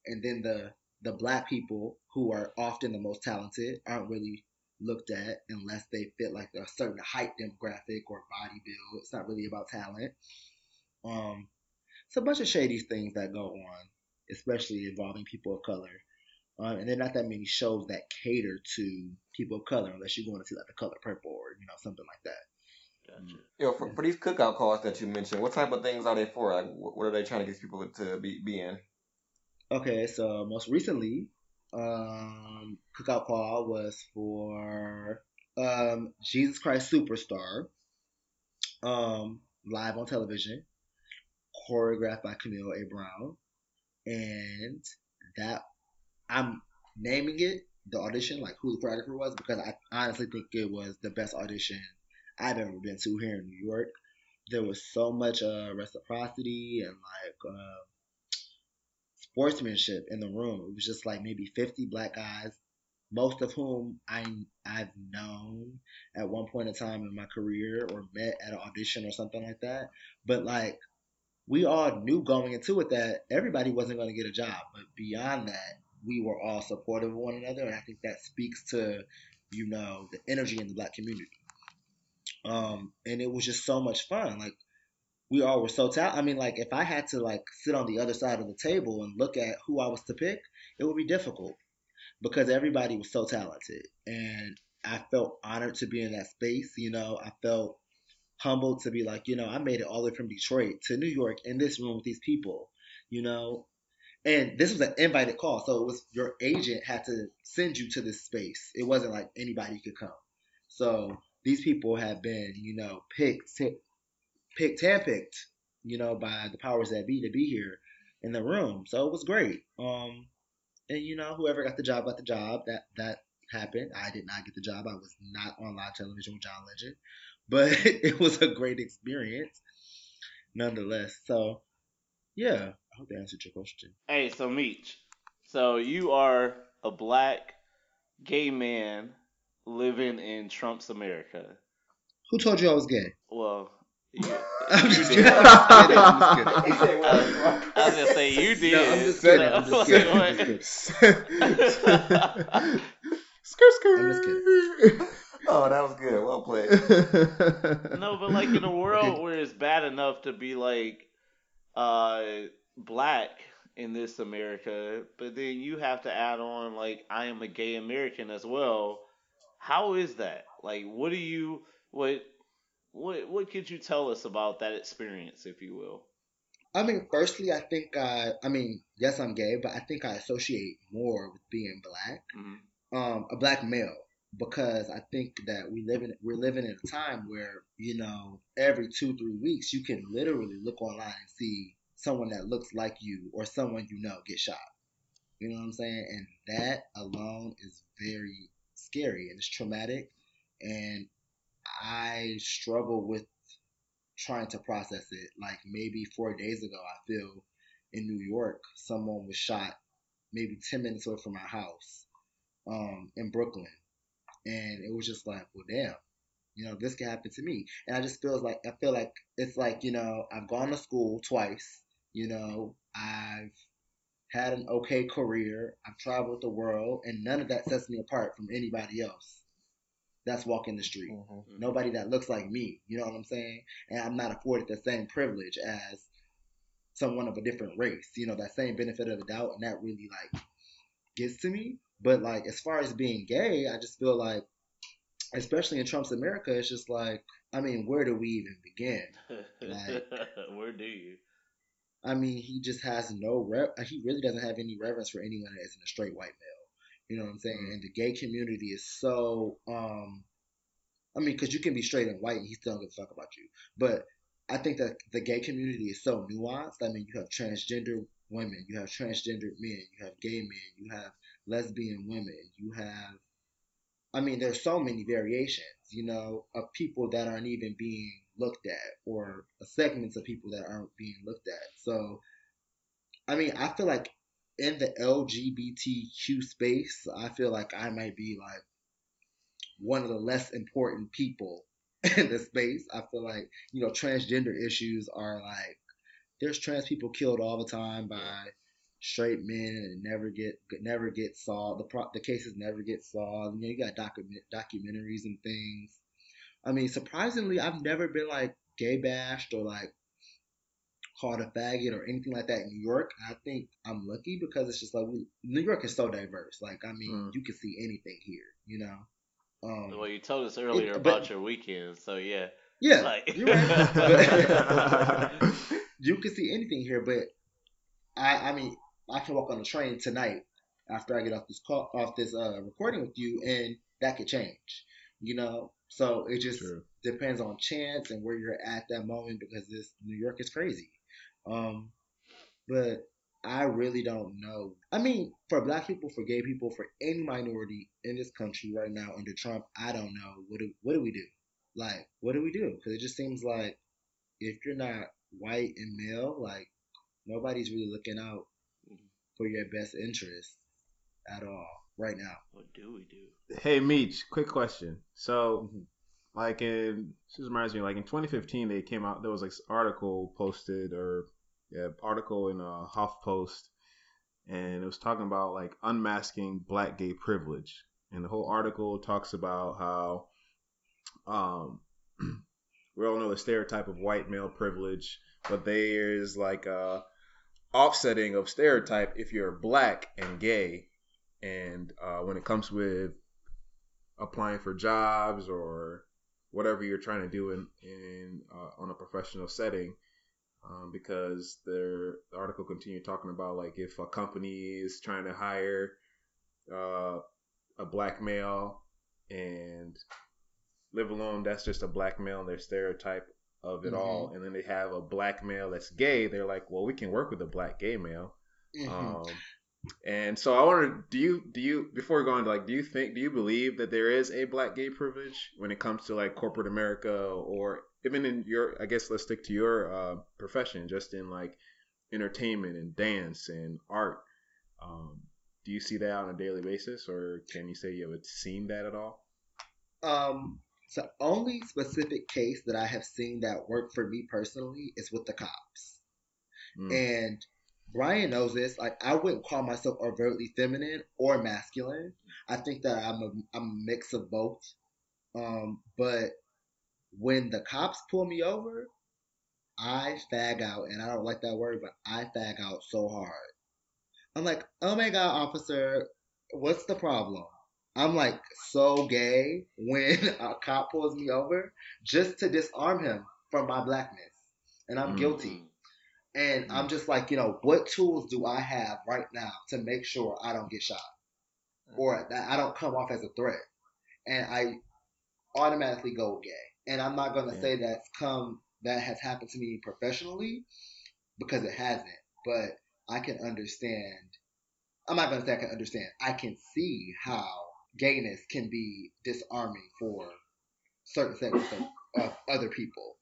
and then the the black people who are often the most talented aren't really looked at unless they fit like a certain height demographic or body build. It's not really about talent. Um, it's a bunch of shady things that go on, especially involving people of color. Uh, and there are not that many shows that cater to people of color unless you're going to see like the color purple or you know something like that. Gotcha. Yo, for, for these cookout calls that you mentioned, what type of things are they for? Like, what are they trying to get people to be be in? Okay, so most recently, um, Cookout Call was for um, Jesus Christ Superstar, um, live on television, choreographed by Camille A. Brown, and that I'm naming it the audition, like who the choreographer was, because I honestly think it was the best audition I've ever been to here in New York. There was so much uh, reciprocity and like. Uh, sportsmanship in the room. It was just like maybe 50 black guys, most of whom I I've known at one point in time in my career or met at an audition or something like that. But like we all knew going into it that everybody wasn't going to get a job, but beyond that, we were all supportive of one another, and I think that speaks to you know the energy in the black community. Um, and it was just so much fun. Like we all were so talented. I mean, like if I had to like sit on the other side of the table and look at who I was to pick, it would be difficult because everybody was so talented, and I felt honored to be in that space. You know, I felt humbled to be like, you know, I made it all the way from Detroit to New York in this room with these people. You know, and this was an invited call, so it was your agent had to send you to this space. It wasn't like anybody could come. So these people have been, you know, picked, picked, handpicked, you know, by the powers that be to be here in the room. So it was great. Um, and you know, whoever got the job got the job. That that happened. I did not get the job. I was not on live television with John Legend, but it was a great experience, nonetheless. So, yeah, I hope that answered your question. Hey, so Meech, so you are a black gay man living in Trump's America. Who told you I was gay? Well, you, I'm just did. kidding. I'm just kidding. I'm just kidding. I I was gonna say you did. No, I'm just kidding. I'm just kidding. I'm just kidding. skirt I'm just skirt. Oh, that was good. Well played. No, but like in a world where it's bad enough to be like uh black in this America, but then you have to add on like I am a gay American as well. How is that? Like what do you what what what could you tell us about that experience, if you will? I mean, firstly, I think I, I mean, yes, I'm gay, but I think I associate more with being black, Mhm. um, a black male, because I think that we live in, we're living in a time where you know every two three weeks you can literally look online and see someone that looks like you or someone you know get shot. You know what I'm saying? And that alone is very scary and it's traumatic, and I struggle with trying to process it. Like maybe four days ago, I feel in New York, someone was shot maybe 10 minutes away from my house um, in Brooklyn. And it was just like, well, damn, you know, this can happen to me. And I just feel like, I feel like it's like, you know, I've gone to school twice, you know, I've had an okay career, I've traveled the world, and none of that sets me apart from anybody else that's walking the street Mhm. nobody that looks like me. You know what I'm saying? And I'm not afforded the same privilege as someone of a different race. You know, that same benefit of the doubt, and that really like gets to me. But like as far as being gay, I just feel like, especially in Trump's America, it's just like, I mean, where do we even begin? Like- Where do you? I mean, he just has no re- he really doesn't have any reverence for anyone that isn't a straight white male. You know what I'm saying? And the gay community is so, um, I mean, because you can be straight and white and he still don't give a fuck about you. But I think that the gay community is so nuanced. I mean, you have transgender women, you have transgender men, you have gay men, you have lesbian women, you have, I mean, there's so many variations, you know, of people that aren't even being looked at or segments of people that aren't being looked at. So, I mean, I feel like in the LGBTQ space, I feel like I might be like one of the less important people in the space. I feel like, you know, transgender issues are like there's trans people killed all the time by straight men and never get never get solved. The pro- the cases never get solved. You know, you got document documentaries and things. I mean, surprisingly, I've never been like gay bashed or like called a faggot or anything like that in New York. I think I'm lucky because it's just like we, New York is so diverse. Like, I mean, Mm. you can see anything here, you know. Um, Well, you told us earlier but- about your weekend, so yeah. yeah, Like- you're right. But- you can see anything here, but I, I mean, I can walk on the train tonight after I get off this call, off this uh, recording with you, and that could change, you know. So it just True. depends on chance and where you're at that moment because this New York is crazy. Um, but I really don't know. I mean, for black people, for gay people, for any minority in this country right now under Trump, I don't know what do what do we do? Like, what do we do? Because it just seems like if you're not white and male, like nobody's really looking out for your best interest at all right now. What do we do? Hey, Meech, quick question. So, Mhm. like in this reminds me, like in 2015, they came out. There was like this article posted or yeah, article in a HuffPost, and it was talking about like unmasking black gay privilege. And the whole article talks about how, um, we all know the stereotype of white male privilege, but there's like a offsetting of stereotype if you're black and gay and uh, when it comes with applying for jobs or whatever you're trying to do in in uh, on a professional setting um, because their the article continued talking about like if a company is trying to hire uh, a black male and live alone that's just a black male and their stereotype of it all. And then they have a black male that's gay they're like well we can work with a black gay male. Mhm. um, and so I wonder, do you do you before going to like, do you think do you believe that there is a black gay privilege when it comes to like corporate America or even in your I guess let's stick to your uh, profession, just in like entertainment and dance and art. Um, do you see that on a daily basis, or can you say you have seen that at all? Um, so only specific case that I have seen that worked for me personally is with the cops. Mm. And Brian knows this. Like, I wouldn't call myself overtly feminine or masculine. I think that I'm a, I'm a mix of both. Um, but when the cops pull me over, I fag out, and I don't like that word, but I fag out so hard. I'm like, oh my god, officer, what's the problem? I'm like so gay when a cop pulls me over just to disarm him from my blackness, and I'm Mm. guilty. And I'm just like, you know, what tools do I have right now to make sure I don't get shot or that I don't come off as a threat? And I automatically go gay. And I'm not going to Yeah. say that's come, that has happened to me professionally because it hasn't, but I can understand. I'm not going to say I can understand. I can see how gayness can be disarming for certain segments of, of other people.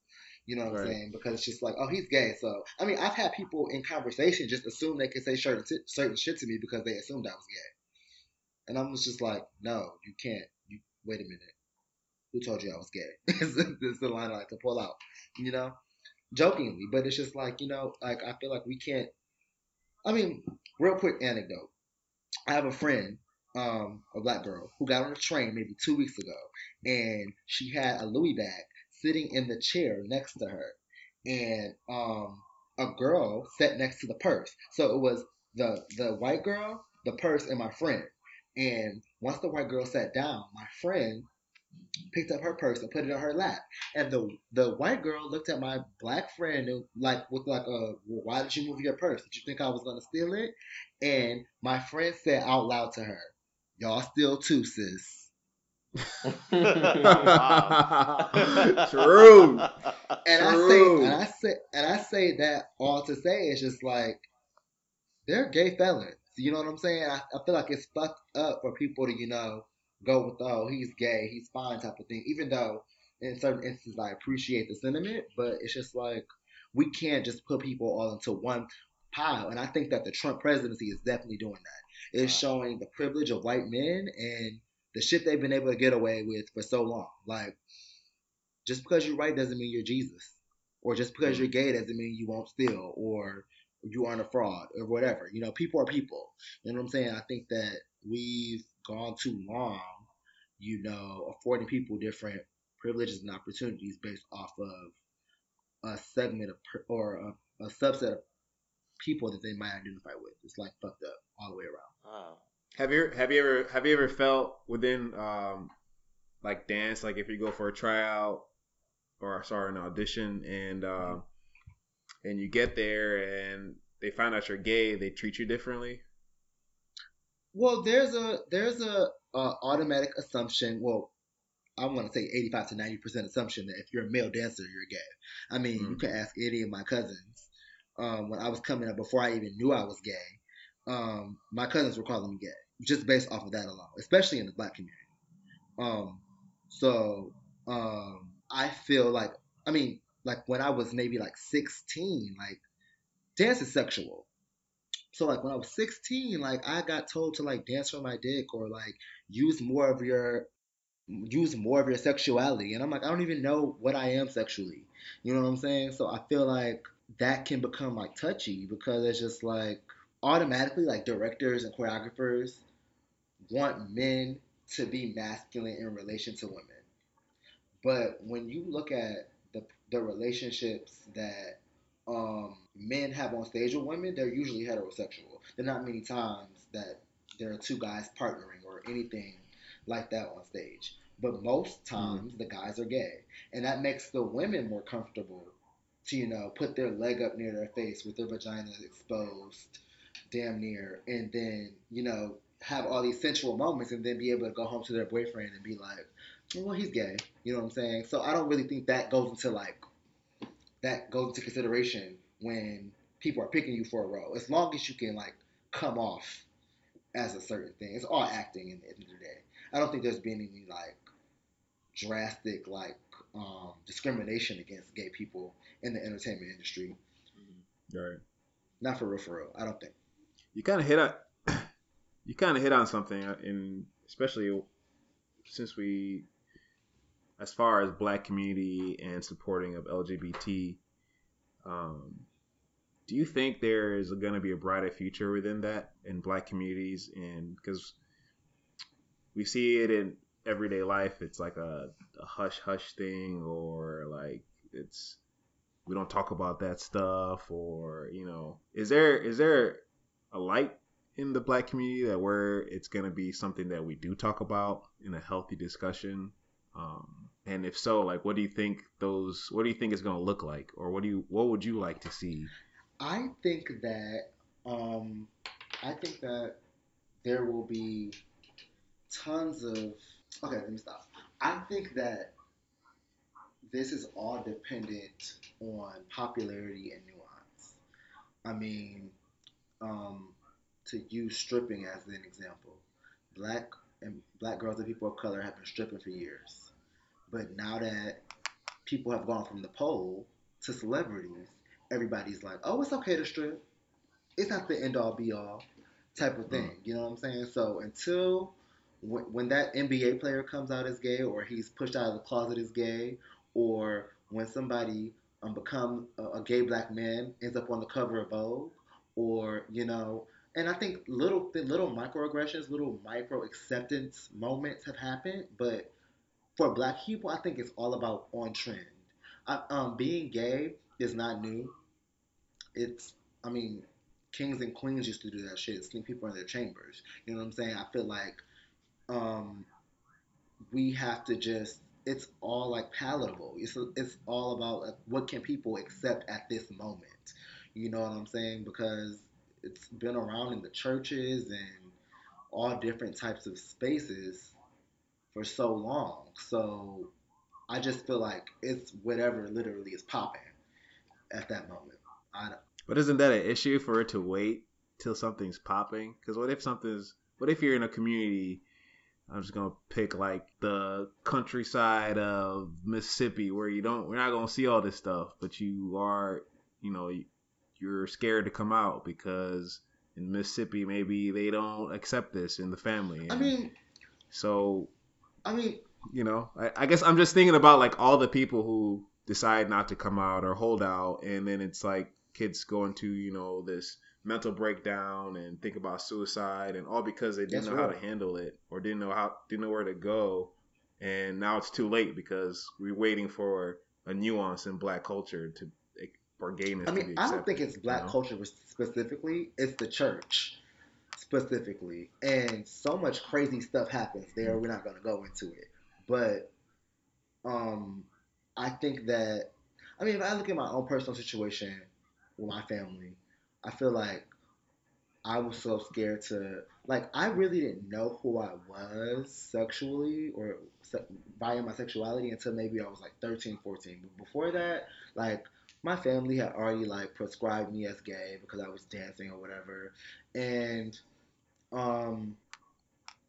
You know what I'm saying? Because it's just like, oh, he's gay. So, I mean, I've had people in conversation just assume they can say certain, certain shit to me because they assumed I was gay. And I'm just like, no, you can't. You Wait a minute. Who told you I was gay? is the line I like to pull out, you know? Jokingly, but it's just like, you know, like I feel like we can't. I mean, real quick anecdote. I have a friend, um, a black girl, who got on a train maybe two weeks ago, and she had a Louis bag sitting in the chair next to her, and um, a girl sat next to the purse. So it was the the white girl, the purse, and my friend. And once the white girl sat down, my friend picked up her purse and put it on her lap. And the the white girl looked at my black friend and like with like a well, why did you move your purse? Did you think I was gonna steal it? And my friend said out loud to her, y'all still too, sis. True. And I True. say, and I say, and I say that all to say it's just like they're gay felons. You know what I'm saying? I, I feel like it's fucked up for people to, you know, go with oh he's gay, he's fine type of thing. Even though in certain instances I appreciate the sentiment, but it's just like we can't just put people all into one pile. And I think that the Trump presidency is definitely doing that. It's showing the privilege of white men and the shit they've been able to get away with for so long. Like just because you're white doesn't mean you're Jesus, or just because you're mm-hmm. gay doesn't mean you won't steal, or you aren't a fraud, or whatever. You know, people are people. You know what I'm saying? I think that we've gone too long, you know, affording people different privileges and opportunities based off of a segment of per- or a, a subset of people that they might identify with. It's like fucked up all the way around. Wow. Have you have you ever have you ever felt within um like dance like if you go for a tryout or sorry an audition and um and you get there and they find out you're gay they treat you differently Well, there's a there's a, uh automatic assumption. Well, I want to say 85 to 90 percent assumption that if you're a male dancer, you're gay. I mean, you Mm. can ask any of my cousins. Um, when I was coming up, before I even knew I was gay, um, my cousins were calling me gay just based off of that alone, especially in the black community. Um, so um, I feel like, I mean, like when I was maybe like 16, like dance is sexual. So like when I was 16, like I got told to like dance for my dick or like use more of your use more of your sexuality. And I'm like, I don't even know what I am sexually. You know what I'm saying? So I feel like that can become like touchy because it's just like automatically like directors and choreographers want men to be masculine in relation to women. But when you look at the the relationships that um, men have on stage with women, they're usually heterosexual. There are not many times that there are two guys partnering or anything like that on stage. But most times the guys are gay. And that makes the women more comfortable to, you know, put their leg up near their face with their vagina exposed damn near and then, you know, have all these sensual moments and then be able to go home to their boyfriend and be like, well, he's gay. You know what I'm saying? So I don't really think that goes into like that goes into consideration when people are picking you for a role. As long as you can like come off as a certain thing, it's all acting in the end of the day. I don't think there's been any like drastic like um, discrimination against gay people in the entertainment industry. right Not for real, for real. I don't think. you kind of hit on you kind of hit on something uh, in especially since we as far as black community and supporting of lgbt um, do you think there is going to be a brighter future within that in black communities? And because we see it in everyday life. It's like a, a hush hush thing or like it's we don't talk about that stuff or you know is there is there a light in the black community that where it's going to be something that we do talk about in a healthy discussion? Um, and if so like what do you think those what do you think it's going to look like or what do you what would you like to see I think that um, I think that there will be tons of okay. Let me stop. I think that this is all dependent on popularity and nuance. I mean, um, to use stripping as an example, black and black girls and people of color have been stripping for years, but now that people have gone from the pole to celebrities, everybody's like, oh, it's okay to strip. It's not the end all be all type of thing. You know what I'm saying? So until when, when that NBA player comes out as gay, or he's pushed out of the closet as gay, or when somebody um, become a, a gay black man ends up on the cover of Vogue, or you know, and I think little little microaggressions, little micro acceptance moments have happened, but for black people, I think it's all about on trend. I, um, being gay is not new. It's, I mean, kings and queens used to do that shit, sneak people in their chambers. You know what I'm saying? I feel like um, we have to just, it's all like palatable. It's, it's all about like, what can people accept at this moment. You know what I'm saying? Because it's been around in the churches and all different types of spaces for so long. So I just feel like it's whatever literally is popping at that moment. I don't, But isn't that an issue for it to wait till something's popping? Because what if something's what if you're in a community? I'm just gonna pick like the countryside of Mississippi where you don't we're not gonna see all this stuff, but you are you know you're scared to come out because in Mississippi maybe they don't accept this in the family. I mean, so I mean, you know I, I guess i'm just thinking about like all the people who decide not to come out or hold out and then it's like kids go into you know this mental breakdown and think about suicide and all because they didn't That's know how to handle it or didn't know how didn't know where to go and now it's too late because we're waiting for a nuance in black culture to eh, for gayness I to mean, be I don't think it's black know? culture specifically. It's the church specifically, and so much crazy stuff happens there. We're not going to go into it, but um, I think that I mean, if I look at my own personal situation with my family, I feel like I was so scared to like I really didn't know who I was sexually or se- via my sexuality until maybe I was like 13, 14. But before that, like my family had already like prescribed me as gay because I was dancing or whatever. And um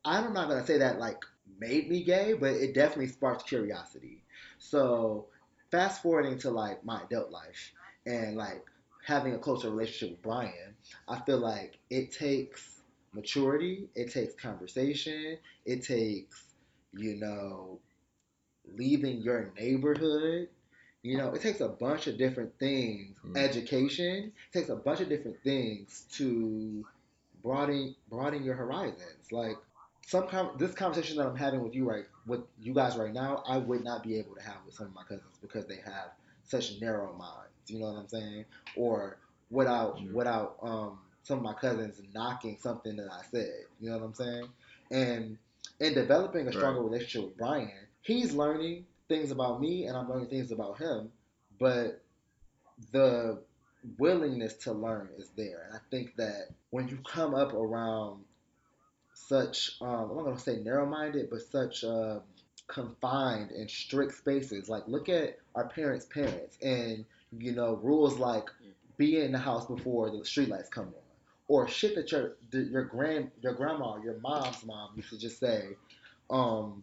I'm not gonna say that like made me gay, but it definitely sparked curiosity. So fast forwarding to like my adult life and like having a closer relationship with Brian, I feel like it takes maturity, it takes conversation, it takes, you know, leaving your neighborhood. You know, it takes a bunch of different things. Mm. Education takes a bunch of different things to broaden broaden your horizons. Like some com- this conversation that I'm having with you right with you guys right now, I would not be able to have with some of my cousins because they have such narrow minds. You know what I'm saying? Or without Sure. without um some of my cousins knocking something that I said. You know what I'm saying? And in developing a stronger relationship with Brian, he's learning things about me and I'm learning things about him, but the willingness to learn is there. And I think that when you come up around such, um, I'm not going to say narrow minded, but such uh, confined and strict spaces, like look at our parents' parents and, you know, rules like be in the house before the streetlights come on. Or shit that your your grand your grandma your mom's mom used to just say, um,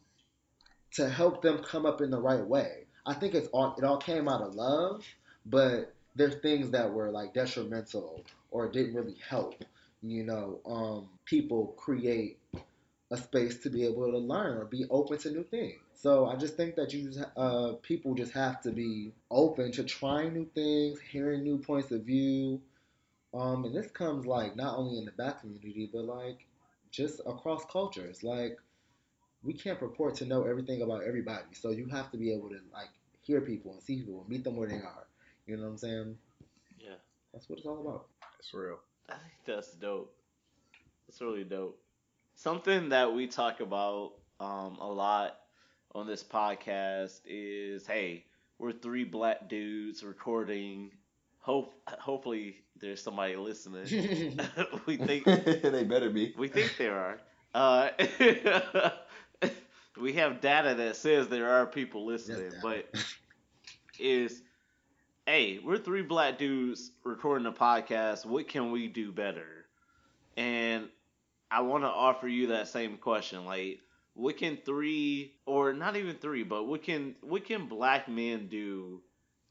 to help them come up in the right way. I think it's all it all came out of love, but there's things that were like detrimental or didn't really help. You know, um, people create a space to be able to learn or be open to new things. So I just think that you just, uh, people just have to be open to trying new things, hearing new points of view. Um, and this comes like not only in the black community, but like just across cultures. Like we can't purport to know everything about everybody. So you have to be able to like hear people and see people and meet them where they are. You know what I'm saying? Yeah. That's what it's all about. It's real. I think that's dope. That's really dope. Something that we talk about um, a lot on this podcast is, hey, we're three black dudes recording. Hope, hopefully, there's somebody listening. we think they better be. we think there are. Uh, we have data that says there are people listening, Yes, but is hey, we're three black dudes recording a podcast. What can we do better? And I want to offer you that same question. Like, what can three, or not even three, but what can what can black men do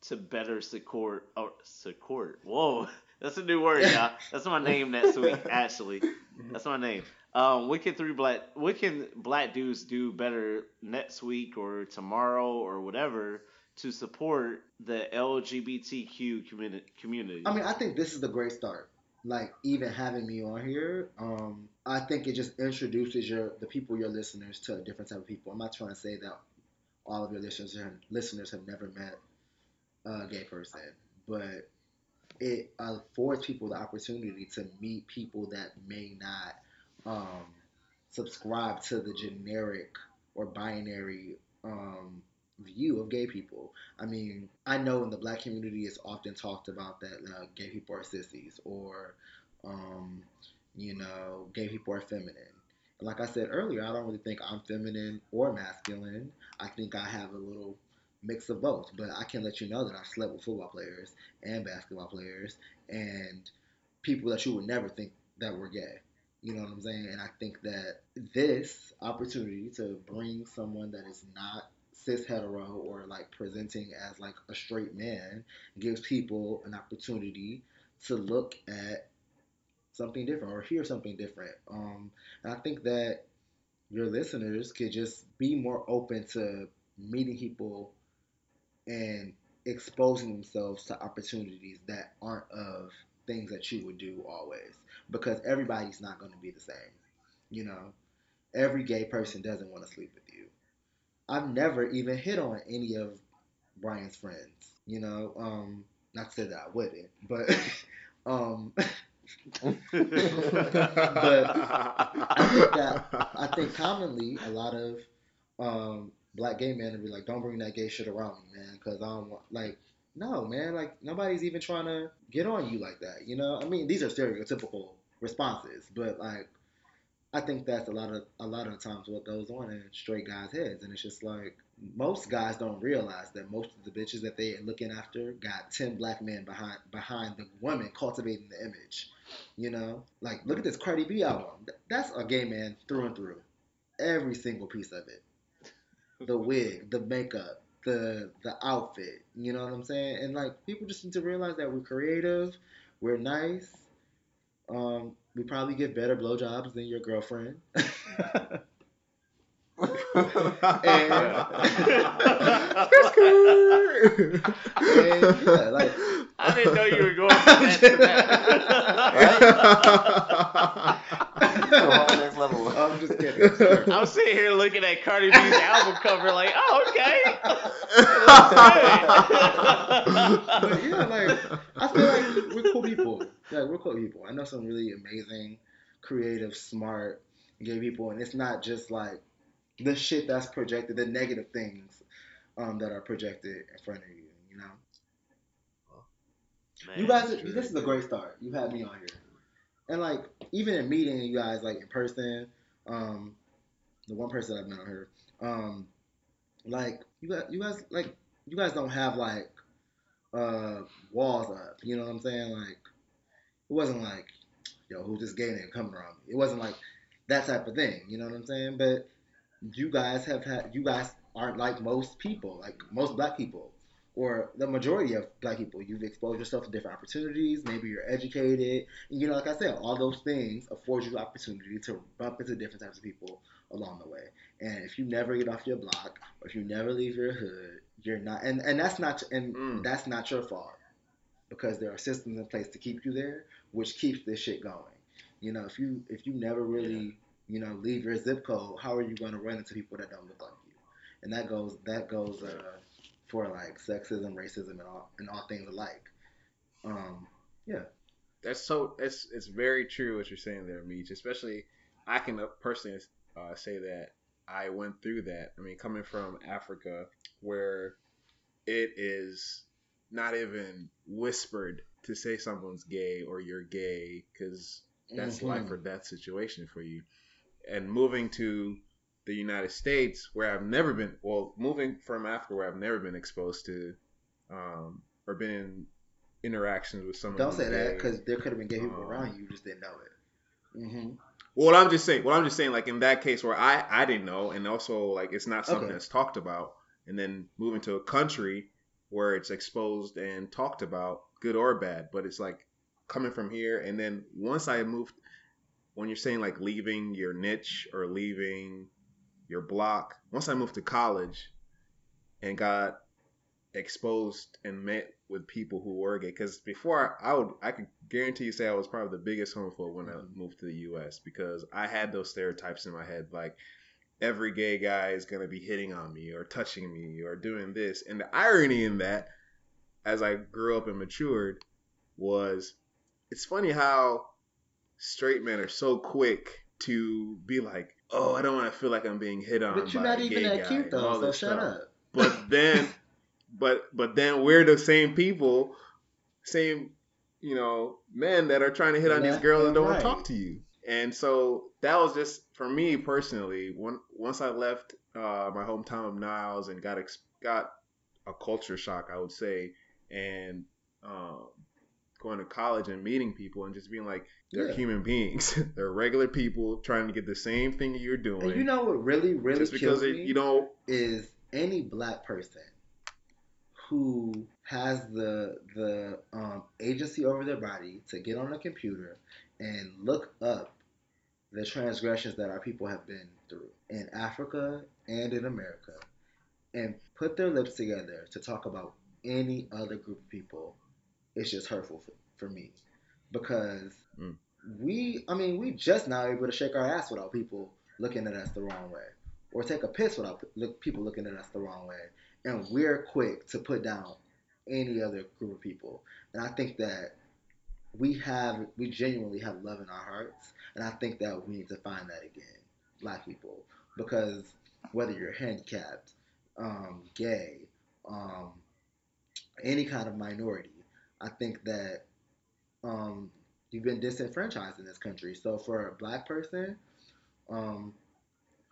to better support or support? Whoa, that's a new word, y'all. That's my name next week. Actually, that's my name. Um, what can three black what can black dudes do better next week or tomorrow or whatever to support the LGBTQ community? I mean, I think this is a great start. Like even having me on here, um, I think it just introduces your the people, your listeners, to a different type of people. I'm not trying to say that all of your listeners listeners have never met a gay person, but it affords people the opportunity to meet people that may not um, subscribe to the generic or binary um, view of gay people. I mean, I know in the black community it's often talked about that uh, gay people are sissies or, um, you know, gay people are feminine. And like I said earlier, I don't really think I'm feminine or masculine. I think I have a little mix of both. But I can let you know that I've slept with football players and basketball players and people that you would never think that were gay. You know what I'm saying? And I think that this opportunity to bring someone that is not cis hetero or like presenting as like a straight man gives people an opportunity to look at something different or hear something different. Um, and I think that your listeners could just be more open to meeting people and exposing themselves to opportunities that aren't of things that you would do always because everybody's not going to be the same. You know, every gay person doesn't want to sleep. I've never even hit on any of Brian's friends. You know, um, not to say that I wouldn't, but um, but I think that I think commonly a lot of um, black gay men would be like, "Don't bring that gay shit around me, man," because I don't want like. No, man, like nobody's even trying to get on you like that. You know, I mean, these are stereotypical responses, but like, I think that's a lot of a lot of times what goes on in straight guys' heads, and it's just like most guys don't realize that most of the bitches that they are looking after got ten black men behind behind the woman cultivating the image. You know, like look at this Cardi B album. That's a gay man through and through. Every single piece of it. The wig, the makeup, the the outfit. You know what I'm saying? And like people just need to realize that we're creative, we're nice. Um, we probably get better blowjobs than your girlfriend. and yeah, like I didn't know you were going from that to that. next level. I'm just kidding. I'm sitting here looking at Cardi B's album cover, like, oh, okay. but yeah, like I feel like we're cool people. Yeah, we're cool people. I know some really amazing, creative, smart gay people, and it's not just like the shit that's projected, the negative things um, that are projected in front of you. You know, you guys, this is a great start. You had me on here, and like even in meeting you guys like in person, um, the one person I've met on here, um, like you guys, you guys like you guys don't have like uh walls up. You know what I'm saying? Like it wasn't like yo who's this gay nigga coming around me. It wasn't like that type of thing. You know what I'm saying? But you guys have had you guys aren't like most people, like most black people. Or the majority of black people, you've exposed yourself to different opportunities. Maybe you're educated, and you know, like I said, all those things afford you the opportunity to bump into different types of people along the way. And if you never get off your block, or if you never leave your hood, you're not. And and that's not and Mm. that's not your fault because there are systems in place to keep you there, which keeps this shit going. You know, if you if you never really you know leave your zip code, how are you going to run into people that don't look like you? And that goes that goes uh, for like sexism, racism, and all and all things alike. Um, yeah. That's so. It's it's very true what you're saying there, Meech. Especially, I can uh, personally uh, say that I went through that. I mean, coming from Africa, where it is not even whispered to say someone's gay or you're gay because that's Mhm. life or death situation for you. And moving to the United States, where I've never been, well, moving from Africa, where I've never been exposed to, um, or been in interactions with someone. Don't say that because there could have been gay people Um, around you, you just didn't know it. hmm Well, I'm just saying. Well, I'm just saying, like in that case where I I didn't know, and also like it's not something Okay. that's talked about, and then moving to a country where it's exposed and talked about, good or bad, but it's like coming from here, and then once I moved, when you're saying like leaving your niche or leaving your block, once I moved to college and got exposed and met with people who were gay because before I would I could guarantee you say I was probably the biggest homophobe when I mm-hmm. moved to the US because I had those stereotypes in my head like every gay guy is gonna be hitting on me or touching me or doing this. And the irony in that as I grew up and matured was it's funny how straight men are so quick to be like oh I don't want to feel like I'm being hit on But you're not even that cute and though, so shut stuff up. but then but but then we're the same people same you know men that are trying to hit on these girls and and don't want to talk to you and so that was just for me personally. When, once I left uh, my hometown of Niles and got ex- got a culture shock, I would say, and um, going to college and meeting people and just being like they're Yeah. human beings. they're regular people trying to get the same thing you're doing. And you know what really, really just because kills it, me you know is any black person who has the the um, agency over their body to get on a computer and look up the transgressions that our people have been through in Africa and in America and put their lips together to talk about any other group of people, it's just hurtful for, for me. Because Mm. we, I mean, we just now able to shake our ass without people looking at us the wrong way, or take a piss without people looking at us the wrong way, and we're quick to put down any other group of people. And I think that we have, we genuinely have love in our hearts, and I think that we need to find that again, black people, because whether you're handicapped, um, gay, um, any kind of minority, I think that um, you've been disenfranchised in this country. So for a black person um,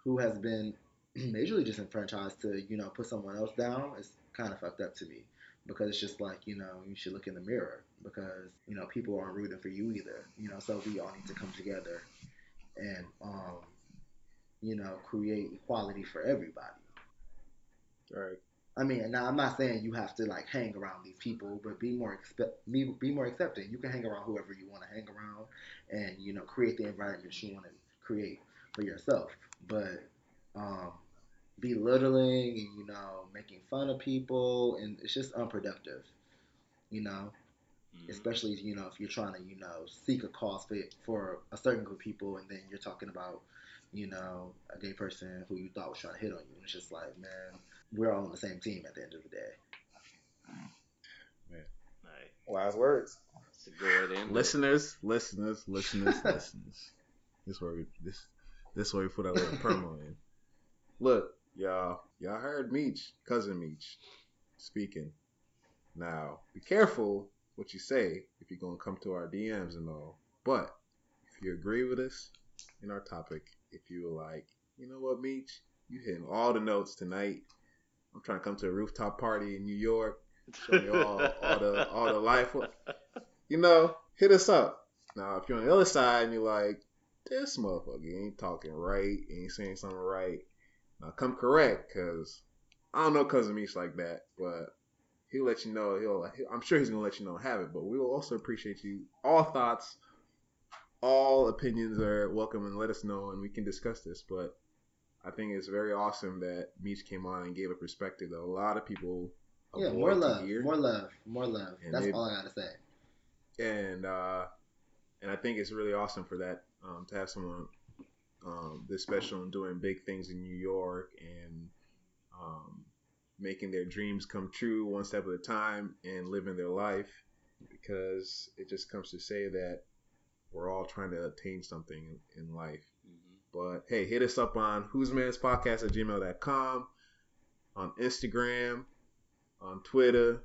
who has been majorly disenfranchised to, you know, put someone else down, it's kind of fucked up to me because it's just like, you know, you should look in the mirror because, you know, people aren't rooting for you either, you know, so we all need to come together and, um, you know, create equality for everybody. right. I mean, now I'm not saying you have to like hang around these people, but be more be, be more accepting. You can hang around whoever you want to hang around, and you know, create the environment you want to create for yourself. But um, belittling and you know, making fun of people, and it's just unproductive. You know, Mhm. especially you know if you're trying to you know seek a cause for for a certain group of people, and then you're talking about you know a gay person who you thought was trying to hit on you. It's just like, man, we're all on the same team at the end of the day. Right. Wise words. It's a good end. Listeners, listeners, listeners, listeners. This where we, this this where we put a little promo in. Look, y'all, y'all heard Meech, cousin Meech, speaking. Now, be careful what you say if you're gonna come to our DMs and all. But if you agree with us in our topic, if you were like, you know what, Meech, you hitting all the notes tonight. I'm trying to come to a rooftop party in New York. Show you all, all the all the life you know, hit us up. Now, if you're on the other side and you're like, this motherfucker ain't talking right, ain't saying something right, now come correct, cause I don't know cousin Meech like that, but he'll let you know. He'll, I'm sure he's gonna let you know have it, but we will also appreciate you. All thoughts, all opinions are welcome, and let us know, and we can discuss this. But I think it's very awesome that Meech came on and gave a perspective that a lot of people Yeah, more love, hear. more love, more love. And That's they- all I gotta say. and uh, and I think it's really awesome for that um, to have someone um, this special and doing big things in New York and um, making their dreams come true one step at a time and living their life because it just comes to say that we're all trying to attain something in, in life. But hey, hit us up on who's man's podcast at gmail.com, on Instagram, on Twitter.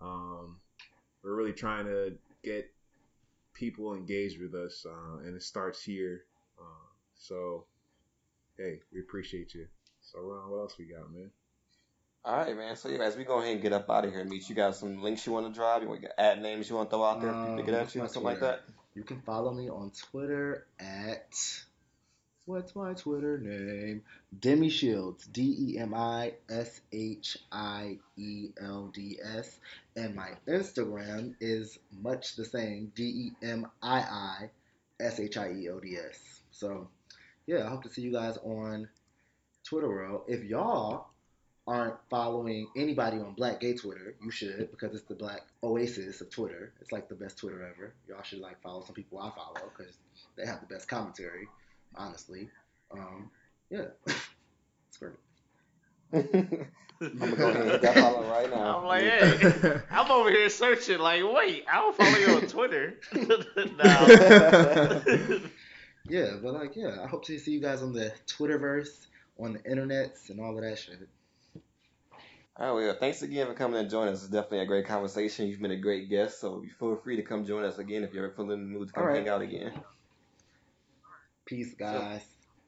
Um, we're really trying to get people engaged with us, uh, and it starts here. Uh, so, hey, we appreciate you. So, Ron, what else we got, man? All right, man. So, yeah, as we go ahead and get up out of here, Meech, you got some links you want to drop? You want to ad names you want to throw out there? for people to get Um, at you or something my like that? You can follow me on Twitter at what's my Twitter name? Demi Shields. D E M I S H I E L D S. And my Instagram is much the same. D E M I I S H I E L D S. So yeah, I hope to see you guys on Twitter world. If y'all aren't following anybody on Black Gay Twitter, you should because it's the Black Oasis of Twitter. It's like the best Twitter ever. Y'all should like follow some people I follow because they have the best commentary. Honestly, um, yeah, it's great. I'm gonna go ahead and hit that follow right now. I'm like, hey, I'm over here searching. Like, wait, I don't follow you on Twitter. no. Yeah, but like, yeah, I hope to see you guys on the Twitterverse, on the internets, and all of that shit. All right, well, thanks again for coming and joining us. It's definitely a great conversation. You've been a great guest, so feel free to come join us again if you're ever feeling the mood to come All right. hang out again. Peace, guys.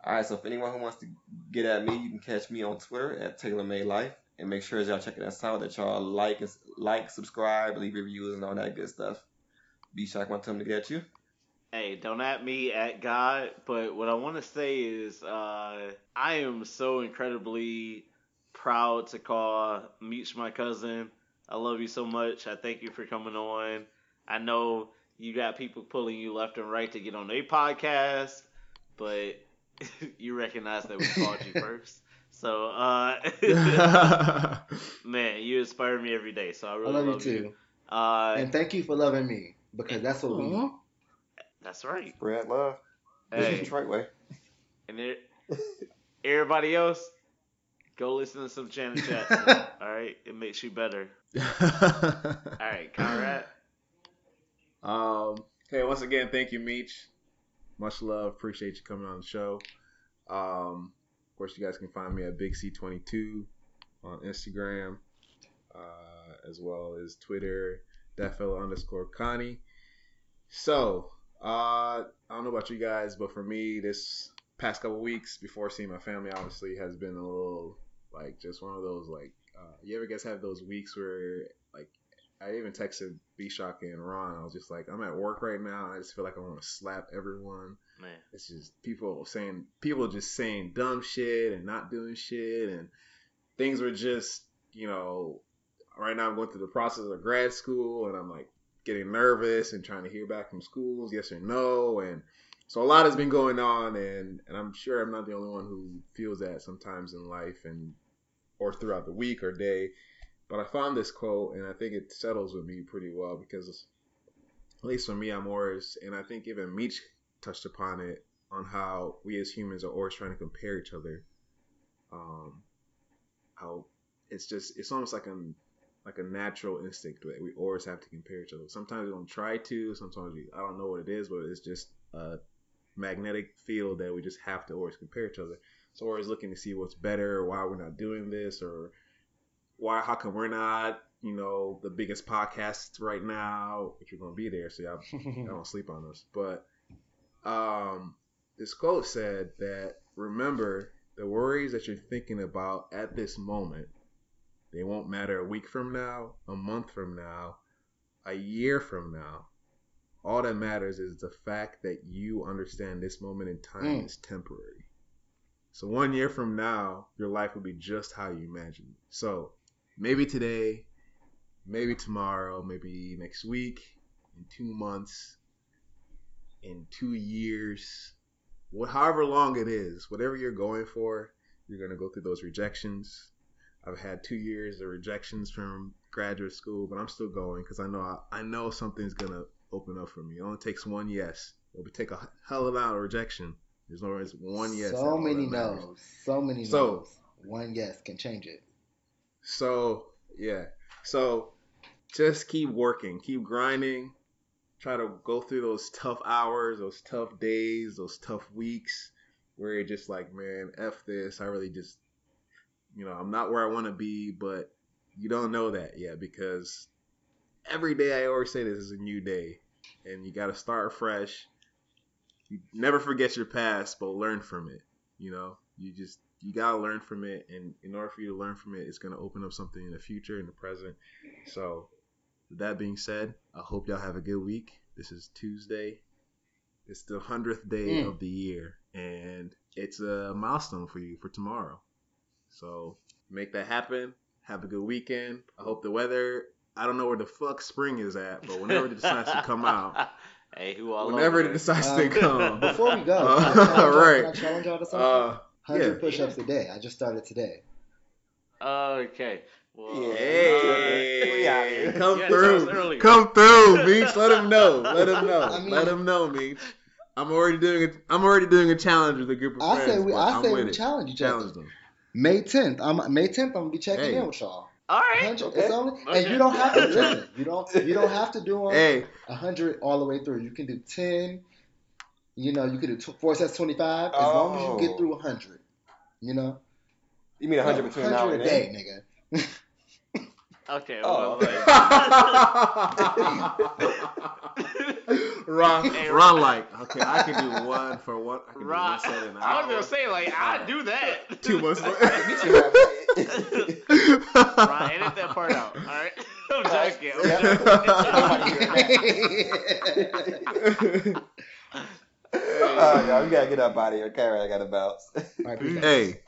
All right, so if anyone who wants to get at me, you can catch me on Twitter at TaylorMadeLife, and make sure as y'all checking us out that y'all like, and- like, subscribe, leave reviews, and all that good stuff. B Shock want them to get you. Hey, don't at me at God, but what I want to say is uh, I am so incredibly proud to call Meech my cousin. I love you so much. I thank you for coming on. I know you got people pulling you left and right to get on their podcast, but you recognize that we called you first. So, uh, man, you inspire me every day. So I I really love you love too. Uh, And thank you for loving me because that's what we Aw. that's right. Spread love. This is Hey. Detroit way. And there, everybody else, go listen to some Janet Jackson. all right, it makes you better. All right, Conrad. Um, hey, once again, thank you, Meech. Much love. Appreciate you coming on the show. Um, of course, you guys can find me at Big C22 on Instagram, uh, as well as Twitter, that fellow underscore Connie. So, uh, I don't know about you guys, but for me, this past couple weeks before seeing my family, obviously, has been a little like just one of those like, uh, you ever guys have those weeks where like I even texted B Shock and Ron. I was just like, I'm at work right now. I just feel like I want to slap everyone. Man, It's just people saying, people just saying dumb shit and not doing shit, and things were just, you know, right now I'm going through the process of grad school, and I'm like getting nervous and trying to hear back from schools, yes or no, and so a lot has been going on, and and I'm sure I'm not the only one who feels that sometimes in life and or throughout the week or day. But I found this quote, and I think it settles with me pretty well because, at least for me, I'm always, and I think even Meech touched upon it on how we as humans are always trying to compare each other. Um, how it's just it's almost like a like a natural instinct that we always have to compare each other. Sometimes we don't try to. Sometimes we I don't know what it is, but it's just a magnetic field that we just have to always compare each other. So we're always looking to see what's better, why we're not doing this, or why how come we're not you know the biggest podcast right now, which you're gonna be there. So y'all, y'all don't sleep on us. But um, this quote said that remember the worries that you're thinking about at this moment, they won't matter a week from now, a month from now, a year from now. All that matters is the fact that you understand this moment in time Mm. is temporary. So one year from now, your life will be just how you imagined. it. So maybe today, maybe tomorrow, maybe next week, in two months, in two years, what however long it is, whatever you're going for, you're gonna go through those rejections. I've had two years of rejections from graduate school, but I'm still going because I know I, know something's gonna open up for me. It only takes one yes. It would take a hell of a lot of rejection. There's always one yes. so many no's. So many So- no's. One yes can change it. So yeah. So just keep working, keep grinding. Try to go through those tough hours, those tough days, those tough weeks where you're just like, man, f this. I really just, you know, I'm not where I want to be, but you don't know that yet because every day I always say this is a new day, and you got to start fresh. You never forget your past, but learn from it. You know, you just you gotta learn from it, and in order for you to learn from it, it's gonna open up something in the future, in the present. So, with that being said, I hope y'all have a good week. This is Tuesday. It's the hundredth day Mm. of the year, and it's a milestone for you for tomorrow. So make that happen. Have a good weekend. I hope the weather. I don't know where the fuck spring is at, but whenever it decides to come out, hey, who all whenever over it it? decides Um, to come. Before we go, Uh, can I challenge y'all- right. Can I challenge y'all to something? Uh, 100 yeah. push-ups a day. I just started today. Okay. Well, Hey, uh, we. Come Yeah, through. Come through, Meech. Let him know. Let him know. I mean- Let him know, Meech. I'm already doing it. I'm already doing a challenge with a group of I friends. say we. I I'm say with we challenge each Challenge other. them. May 10th. I'm May 10th. I'm gonna be checking Hey. in with y'all. All right. okay. It's only, and you don't have to listen. You don't. You don't have to do them Hey, 100 all the way through. You can do 10. You know, you could do tw- four sets 25 as long as you Oh. get through 100. You know, You mean 100 between now and a then? day, nigga. Okay. Oh, Well, like, Ron, Hey, Ron, like, okay, I can do one for one. I can do one set in an I was gonna say like I do that. Two months Me later. too, man. Ron, edit that part out. All right. I'm joking. I'm joking. Oh, yeah, we gotta get up out of here. Karen, I gotta bounce. All right, peace out. hey,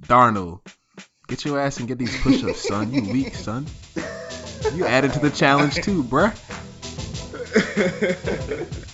Darnold, get your ass and get these push-ups, son. You weak, son. You added to the challenge too, bruh.